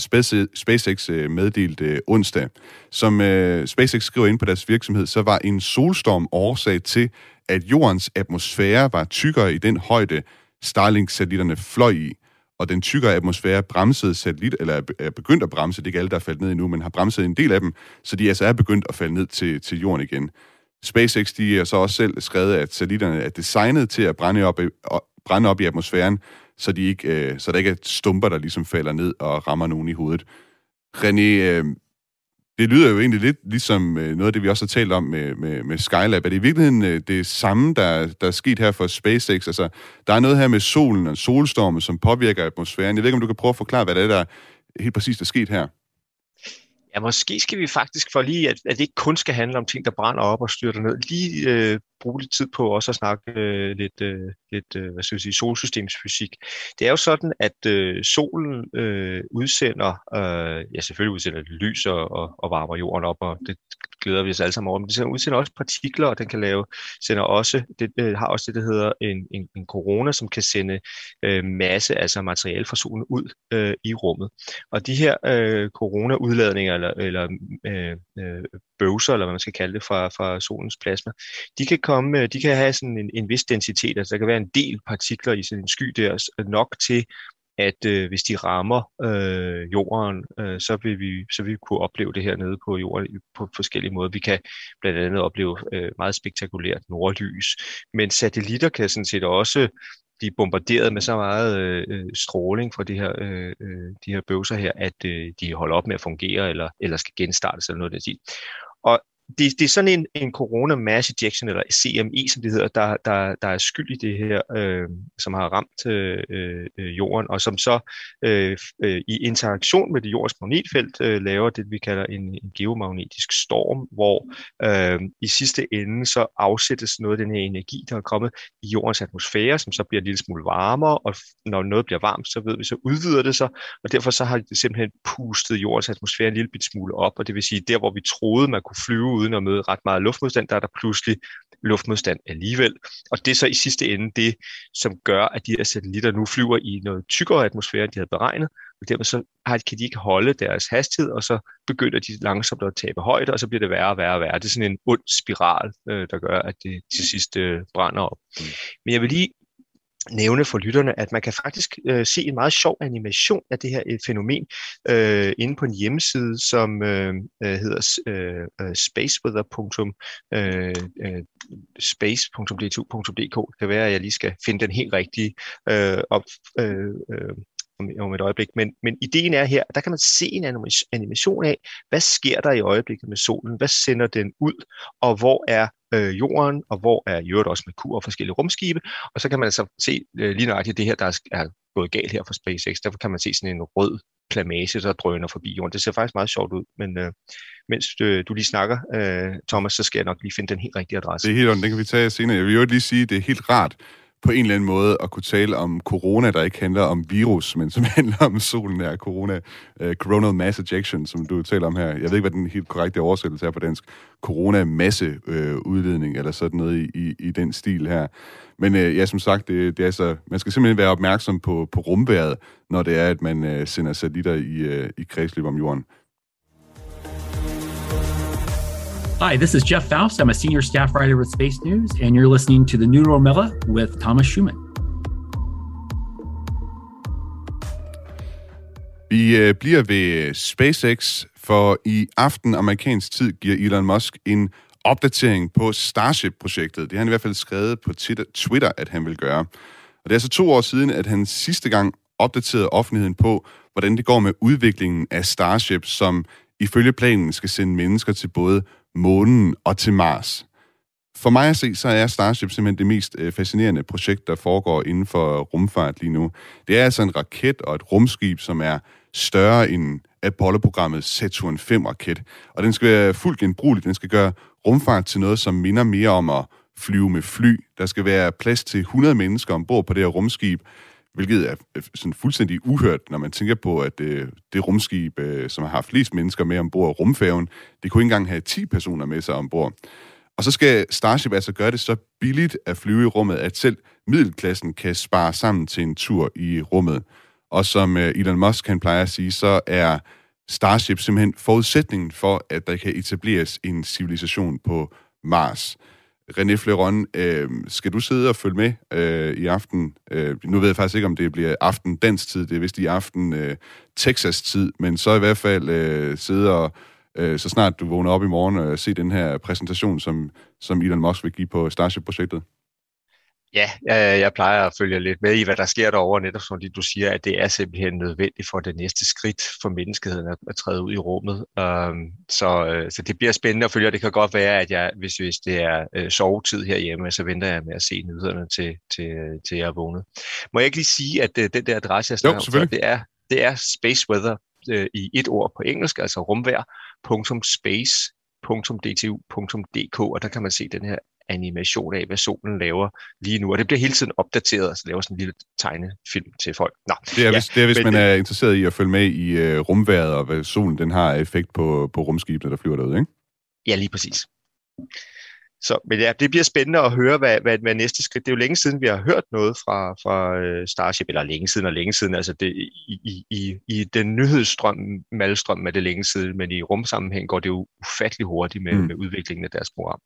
SpaceX øh, meddelt øh, onsdag. Som øh, SpaceX skriver ind på deres virksomhed, så var en solstorm årsag til, at jordens atmosfære var tykkere i den højde, Starlink-satellitterne fløj i og den tykkere atmosfære bremsede satellit, eller er begyndt at bremse, det er ikke alle, der er faldet ned endnu, men har bremset en del af dem, så de altså er begyndt at falde ned til, til jorden igen. SpaceX, de har så også selv skrevet, at satellitterne er designet til at brænde op, brænde op i atmosfæren, så, de ikke, øh, så der ikke er stumper, der ligesom falder ned og rammer nogen i hovedet. René, øh, det lyder jo egentlig lidt ligesom øh, noget af det, vi også har talt om med, med, med Skylab. Er det i virkeligheden øh, det samme, der, der er sket her for SpaceX? Altså, der er noget her med solen og solstorme, som påvirker atmosfæren. Jeg ved ikke, om du kan prøve at forklare, hvad det er, der helt præcist er sket her. Ja, måske skal vi faktisk for lige, at, at det ikke kun skal handle om ting, der brænder op og styrter ned, lige øh, bruge lidt tid på også at snakke øh, lidt, øh, lidt øh, hvad skal jeg sige, solsystemsfysik. Det er jo sådan, at øh, solen øh, udsender, øh, ja selvfølgelig udsender det lys og, og, og varmer jorden op, og det glæder vi os alle sammen over, men det udsender også partikler, og den kan lave, sender også, det øh, har også det, der hedder en, en, en corona, som kan sende øh, masse, altså materiale fra solen ud øh, i rummet. Og de her øh, corona-udladninger, eller, eller øh, øh, bøvser, eller hvad man skal kalde det, fra, fra solens plasma, de kan komme, øh, de kan have sådan en, en vis densitet, altså der kan være en del partikler i sådan en sky der, øh, nok til, at øh, hvis de rammer øh, jorden, øh, så, vil vi, så vil vi kunne opleve det her nede på jorden på forskellige måder. Vi kan blandt andet opleve øh, meget spektakulært nordlys, men satellitter kan sådan set også blive bombarderet med så meget øh, øh stråling fra de her, øh, de her bøvser her, at øh, de holder op med at fungere, eller, eller skal genstartes, eller noget af det. Og det, det er sådan en, en corona mass ejection, eller CME, som det hedder, der, der, der er skyld i det her, øh, som har ramt øh, øh, jorden, og som så øh, øh, i interaktion med det jordiske magnetfelt øh, laver det, vi kalder en, en geomagnetisk storm, hvor øh, i sidste ende så afsættes noget af den her energi, der er kommet i jordens atmosfære, som så bliver en lille smule varmere, og når noget bliver varmt, så ved vi, så udvider det sig, og derfor så har det simpelthen pustet jordens atmosfære en lille smule op, og det vil sige, der hvor vi troede, man kunne flyve uden at møde ret meget luftmodstand, der er der pludselig luftmodstand alligevel. Og det er så i sidste ende det, som gør, at de her satellitter nu flyver i noget tykkere atmosfære, end de havde beregnet, og dermed så kan de ikke holde deres hastighed, og så begynder de langsomt at tabe højde, og så bliver det værre og værre og værre. Det er sådan en ond spiral, øh, der gør, at det til sidst øh, brænder op. Mm. Men jeg vil lige nævne for lytterne, at man kan faktisk øh, se en meget sjov animation af det her et fænomen øh, inde på en hjemmeside, som øh, øh hedder øh, øh spaceweather.space.d2.dk. Det kan være, at jeg lige skal finde den helt rigtige øh, op, øh, øh, om, om et øjeblik. Men, men ideen er her, der kan man se en animation af, hvad sker der i øjeblikket med solen? Hvad sender den ud? Og hvor er øh, jorden? Og hvor er i øvrigt også Merkur og forskellige rumskibe? Og så kan man altså se øh, lige nøjagtigt det her, der er gået galt her for SpaceX. Derfor kan man se sådan en rød plamage, der drøner forbi jorden. Det ser faktisk meget sjovt ud, men øh, mens øh, du lige snakker, øh, Thomas, så skal jeg nok lige finde den helt rigtige adresse. Det er helt ondt, den kan vi tage senere. Jeg vil jo lige sige, at det er helt rart, på en eller anden måde at kunne tale om corona, der ikke handler om virus, men som handler om solen her, corona, uh, coronal mass ejection, som du taler om her. Jeg ved ikke, hvad den helt korrekte oversættelse er på dansk. Corona masse uh, udledning, eller sådan noget i, i, i den stil her. Men uh, ja, som sagt, det, det er altså, man skal simpelthen være opmærksom på, på rumværet, når det er, at man uh, sender satellitter i, uh, i kredsløb om jorden. Hi, this is Jeff Faust. I'm a senior staff writer with Space News, and you're listening to the New Normella with Thomas Schumann. Vi øh, bliver ved SpaceX, for i aften amerikansk tid giver Elon Musk en opdatering på Starship-projektet. Det har han i hvert fald skrevet på Twitter, at han vil gøre. Og det er altså to år siden, at han sidste gang opdaterede offentligheden på, hvordan det går med udviklingen af Starship, som ifølge planen skal sende mennesker til både månen og til Mars. For mig at se, så er Starship simpelthen det mest øh, fascinerende projekt, der foregår inden for rumfart lige nu. Det er altså en raket og et rumskib, som er større end Apollo-programmet Saturn 5-raket. Og den skal være fuldt genbrugelig. Den skal gøre rumfart til noget, som minder mere om at flyve med fly. Der skal være plads til 100 mennesker ombord på det her rumskib, hvilket er øh, sådan fuldstændig uhørt, når man tænker på, at øh, det rumskib, øh, som har haft flest mennesker med ombord, rumfærgen, det kunne ikke engang have 10 personer med sig ombord. Og så skal Starship altså gøre det så billigt at flyve i rummet, at selv middelklassen kan spare sammen til en tur i rummet. Og som øh, Elon Musk kan plejer at sige, så er Starship simpelthen forudsætningen for, at der kan etableres en civilisation på Mars. René Fleron, øh, skal du sidde og følge med øh, i aften? Øh, nu ved jeg faktisk ikke, om det bliver aften dansk tid, det er vist i aften øh, Texas tid, men så i hvert fald øh, sidde og, øh, så snart du vågner op i morgen, og se den her præsentation, som, som Elon Musk vil give på Starship-projektet. Ja, jeg, jeg plejer at følge lidt med i, hvad der sker derovre, netop fordi du siger, at det er simpelthen nødvendigt for det næste skridt for menneskeheden at, at træde ud i rummet. Um, så, uh, så det bliver spændende at følge, og det kan godt være, at jeg, hvis, hvis det er uh, sovetid herhjemme, så venter jeg med at se nyhederne til, til, til jeg er vågnet. Må jeg ikke lige sige, at uh, den der adresse, jeg snakker om, det er, det er Space Weather uh, i et ord på engelsk, altså rumvær.space.dtu.dk, og der kan man se den her animation af, hvad solen laver lige nu. Og det bliver hele tiden opdateret, og så laver sådan en lille tegnefilm til folk. Nå, det er, hvis, det er, hvis men, man er interesseret i at følge med i uh, rumværet, og hvad solen den har effekt på, på rumskibene, der flyver derude, ikke? Ja, lige præcis. Så, men ja, det bliver spændende at høre, hvad, hvad, hvad næste skridt. Det er jo længe siden, vi har hørt noget fra, fra uh, Starship, eller længe siden og længe siden. Altså det, i, i, i den nyhedsstrøm, malstrøm er det længe siden, men i rumsammenhæng går det jo ufattelig hurtigt med, mm. med udviklingen af deres program.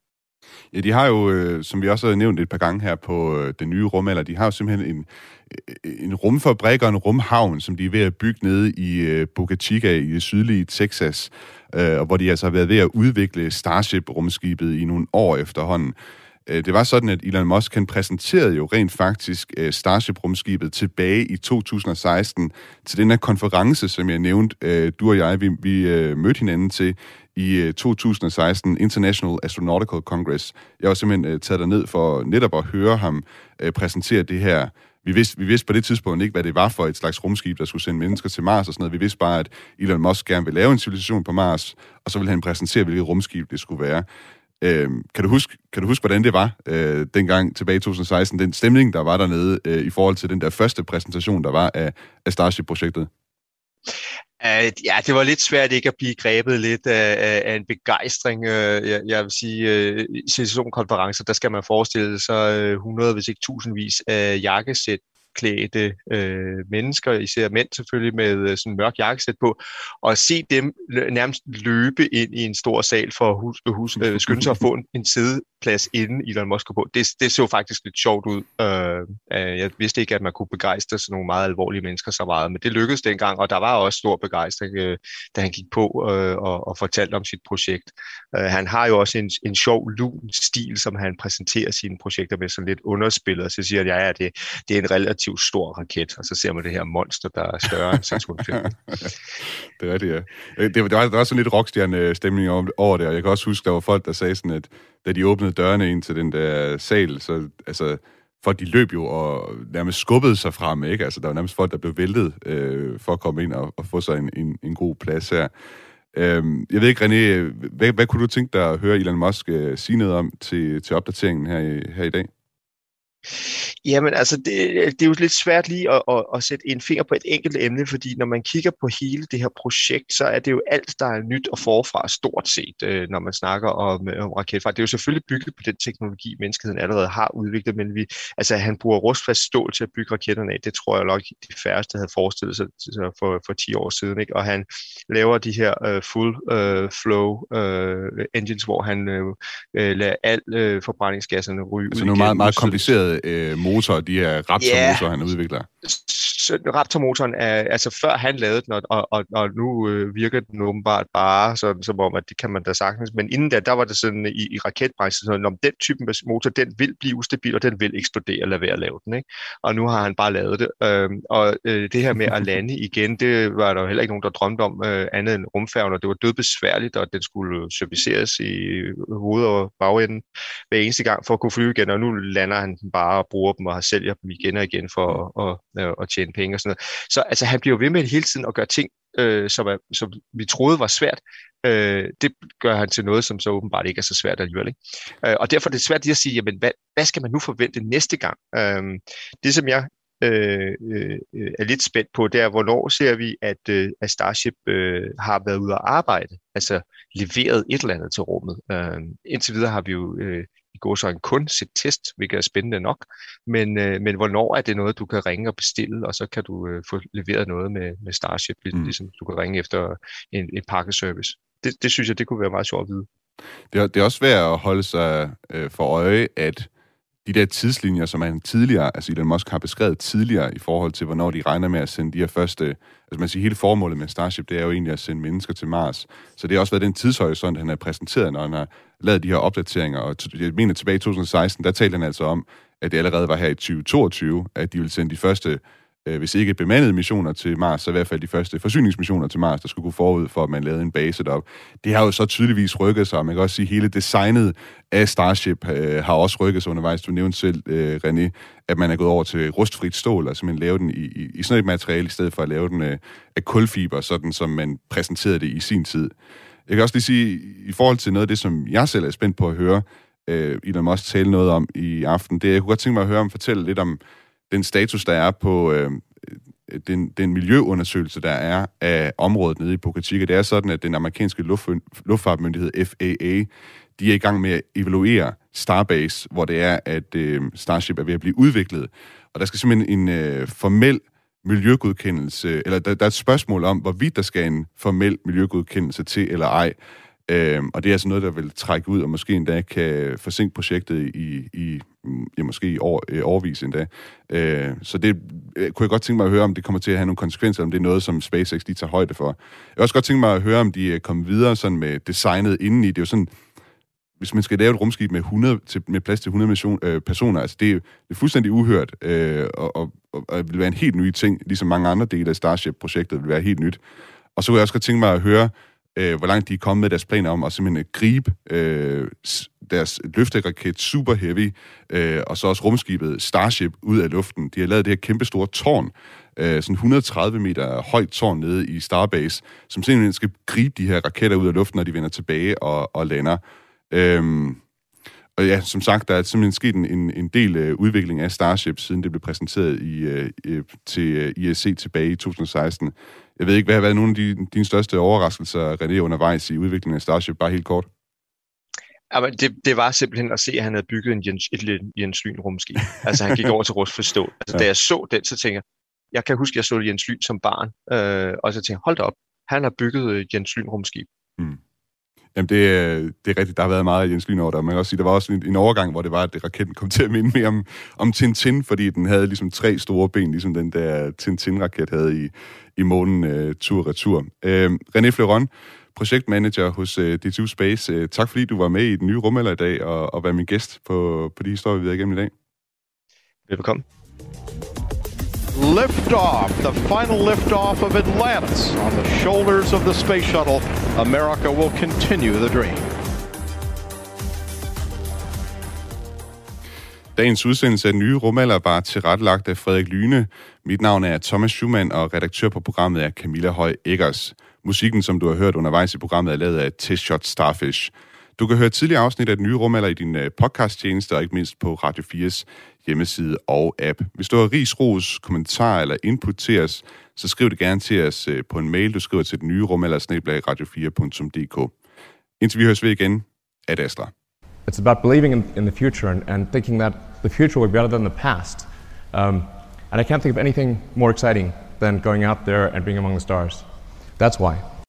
Ja, de har jo, øh, som vi også har nævnt et par gange her på øh, den nye rumalder, de har jo simpelthen en, øh, en rumfabrik og en rumhavn, som de er ved at bygge nede i øh, Boca Chica i det sydlige Texas, øh, og hvor de altså har været ved at udvikle Starship-rumskibet i nogle år efterhånden. Det var sådan, at Elon Musk han præsenterede jo rent faktisk Starship-rumskibet tilbage i 2016 til den her konference, som jeg nævnte, du og jeg, vi, vi mødte hinanden til i øh, 2016, International Astronautical Congress. Jeg var simpelthen uh, taget ned for netop at høre ham øh, præsentere det her. Vi vidste, vi vidste på det tidspunkt ikke, hvad det var for et slags rumskib, der skulle sende mennesker til Mars og sådan noget. Vi vidste bare, at Elon Musk gerne vil lave en civilisation på Mars, og så vil han præsentere, hvilket rumskib det skulle være. Øh, kan, du huske, kan du huske, hvordan det var øh, dengang tilbage i 2016, den stemning, der var dernede øh, i forhold til den der første præsentation, der var af, af Starship-projektet? Uh, ja, det var lidt svært ikke at blive grebet lidt af, af en begejstring. Uh, jeg, jeg vil sige, uh, i sessionkonferencer, der skal man forestille sig uh, 100, hvis ikke tusindvis af jakkesæt klædte øh, mennesker, især mænd selvfølgelig, med øh, sådan mørk jakkesæt på, og se dem nærmest løbe ind i en stor sal for at hus, hus, øh, skynde sig at få en, en sideplads inden Elon Musk på. Det, det så faktisk lidt sjovt ud. Øh, øh, jeg vidste ikke, at man kunne begejstre sådan nogle meget alvorlige mennesker så meget, men det lykkedes dengang, og der var også stor begejstring, øh, da han gik på øh, og, og fortalte om sit projekt. Øh, han har jo også en, en sjov, lun stil, som han præsenterer sine projekter med sådan lidt underspillet, og så siger han, ja, ja, det, det er en relativt stor raket, og så ser man det her monster, der er større end Saturn 5. det er det, ja. Øh, det, det, var, der var sådan lidt rockstjerne-stemning over det, og jeg kan også huske, der var folk, der sagde sådan, at da de åbnede dørene ind til den der sal, så altså, folk de løb jo og nærmest skubbede sig frem, ikke? Altså, der var nærmest folk, der blev væltet øh, for at komme ind og, og få sig en, en, en god plads her. Øhm, jeg ved ikke, René, hvad, hvad kunne du tænke dig at høre Elon Musk øh, sige noget om til, til opdateringen her i, her i dag? Jamen altså, det, det er jo lidt svært lige at, at, at sætte en finger på et enkelt emne, fordi når man kigger på hele det her projekt, så er det jo alt, der er nyt og forfra stort set, øh, når man snakker om, om raketfart. Det er jo selvfølgelig bygget på den teknologi, menneskeheden allerede har udviklet, men vi, altså, han bruger rustfast stål til at bygge raketterne af. Det tror jeg nok, de færreste havde forestillet sig for, for 10 år siden. Ikke? Og han laver de her uh, full uh, flow uh, engines, hvor han uh, lader al uh, forbrændingsgasserne ryge altså ud nogle meget, meget komplicerede øh, motorer, de er Raptor-motorer, yeah. han udvikler. Øh, raptor-motoren er, altså før han lavede den, og, og, og nu øh, virker den åbenbart bare sådan, som om, at det kan man da sagtens, men inden da, der var det sådan i, i raketbranchen, sådan, om den type motor, den vil blive ustabil, og den vil eksplodere, lad være at lave den, ikke? Og nu har han bare lavet det. Øhm, og øh, det her med at lande igen, det var der jo heller ikke nogen, der drømte om øh, andet end rumfærgen, og det var dødbesværligt, og den skulle serviceres i øh, hoved- og bagenden hver eneste gang for at kunne flyve igen, og nu lander han den bare og bruger dem og sælger dem igen og igen for at, at, at tjene penge og sådan noget. Så altså, han bliver ved med hele tiden at gøre ting, øh, som, er, som vi troede var svært. Øh, det gør han til noget, som så åbenbart ikke er så svært alligevel. Ikke? Øh, og derfor er det svært lige at sige, jamen, hvad, hvad skal man nu forvente næste gang? Øh, det, som jeg øh, øh, er lidt spændt på, det er, hvornår ser vi, at, øh, at Starship øh, har været ude at arbejde, altså leveret et eller andet til rummet. Øh, indtil videre har vi jo øh, går så en kun set test, hvilket er spændende nok. Men, øh, men hvornår er det noget, du kan ringe og bestille, og så kan du øh, få leveret noget med, med Starship, mm. ligesom du kan ringe efter en, en pakkeservice. Det, det synes jeg, det kunne være meget sjovt at vide. Det er, det er også værd at holde sig øh, for øje, at de der tidslinjer, som man tidligere, altså Elon Musk har beskrevet tidligere i forhold til, hvornår de regner med at sende de her første, altså man siger, hele formålet med Starship, det er jo egentlig at sende mennesker til Mars. Så det har også været den tidshorisont, han har præsenteret, når han har lavet de her opdateringer. Og jeg mener tilbage i 2016, der talte han altså om, at det allerede var her i 2022, at de ville sende de første øh, hvis ikke bemandede missioner til Mars, så i hvert fald de første forsyningsmissioner til Mars, der skulle gå forud for, at man lavede en base derop. Det har jo så tydeligvis rykket sig, og man kan også sige, at hele designet af Starship øh, har også rykket sig undervejs. Du nævnte selv, øh, René, at man er gået over til rustfrit stål, og simpelthen lave den i, i, i sådan et materiale, i stedet for at lave den øh, af kulfiber, sådan som man præsenterede det i sin tid. Jeg kan også lige sige, i forhold til noget af det, som jeg selv er spændt på at høre, øh, Elon Musk tale noget om i aften, det jeg kunne godt tænke mig at høre ham fortælle lidt om den status, der er på øh, den, den miljøundersøgelse, der er af området nede i Boca Chica. Det er sådan, at den amerikanske luft, luftfartmyndighed FAA, de er i gang med at evaluere Starbase, hvor det er, at øh, Starship er ved at blive udviklet. Og der skal simpelthen en øh, formel miljøgodkendelse, eller der, der er et spørgsmål om, hvorvidt der skal en formel miljøgodkendelse til eller ej. Øhm, og det er altså noget, der vil trække ud, og måske endda kan forsinke projektet i, i ja, måske i år, øh, årvis endda. Øh, så det øh, kunne jeg godt tænke mig at høre, om det kommer til at have nogle konsekvenser, om det er noget, som SpaceX lige tager højde for. Jeg kunne også godt tænke mig at høre, om de er kommet videre sådan med designet indeni. Det er jo sådan, hvis man skal lave et rumskib med, 100, til, med plads til 100 mission, øh, personer, altså det er, det er fuldstændig uhørt, øh, og, og, og, og vil være en helt ny ting, ligesom mange andre dele af Starship-projektet vil være helt nyt. Og så kunne jeg også godt tænke mig at høre, øh, hvor langt de er kommet med deres planer om at simpelthen øh, gribe øh, deres løfteraket Super Heavy, øh, og så også rumskibet Starship ud af luften. De har lavet det her kæmpe store tårn, øh, sådan 130 meter højt tårn nede i Starbase, som simpelthen skal gribe de her raketter ud af luften, når de vender tilbage og, og lander. Øhm, og ja, som sagt, der er simpelthen sket en, en, en del øh, udvikling af Starship, siden det blev præsenteret i, øh, til øh, ISC tilbage i 2016. Jeg ved ikke, hvad har været nogle af de, dine største overraskelser, René, undervejs i udviklingen af Starship, bare helt kort? Jamen, det, det var simpelthen at se, at han havde bygget en Jens, et Jens Lyn rumskib. Altså han gik over til rustfrit stål. Altså ja. da jeg så den, så tænkte jeg, jeg kan huske, at jeg så Jens Lyn som barn, øh, og så tænkte jeg, hold da op, han har bygget øh, Jens Lyn rumskib. Mm. Jamen, det, det er rigtigt. Der har været meget af Jens Lyn over der. Man kan også sige, der var også en, en overgang, hvor det var, at raketten kom til at minde mere om, om Tintin, fordi den havde ligesom tre store ben, ligesom den der Tintin-raket havde i, i månen øh, tur-retur. Øh, René Fleuron, projektmanager hos øh, DTU Space. Øh, tak fordi du var med i den nye rumalder i dag, og, og var min gæst på, på de historier, vi har igennem i dag. Velkommen. Liftoff, the final liftoff of Atlantis on the shoulders of the space shuttle. America will continue the dream. Dagens udsendelse af nye rumalder var tilrettelagt af Frederik Lyne. Mit navn er Thomas Schumann, og redaktør på programmet er Camilla Høj Eggers. Musikken, som du har hørt undervejs i programmet, er lavet af Test Shot Starfish. Du kan høre tidligere afsnit af den nye rumalder i din øh, podcasttjeneste, og ikke mindst på Radio 4's hjemmeside og app. Hvis du har ris, ros, kommentar eller input til os, så skriv det gerne til os øh, på en mail, du skriver til den nye rum eller radio4.dk. Indtil vi høres ved igen, er Astra. It's about believing in, in the future and, and thinking that the future will be better than the past. Um, and I can't think of anything more exciting than going out there and being among the stars. That's why.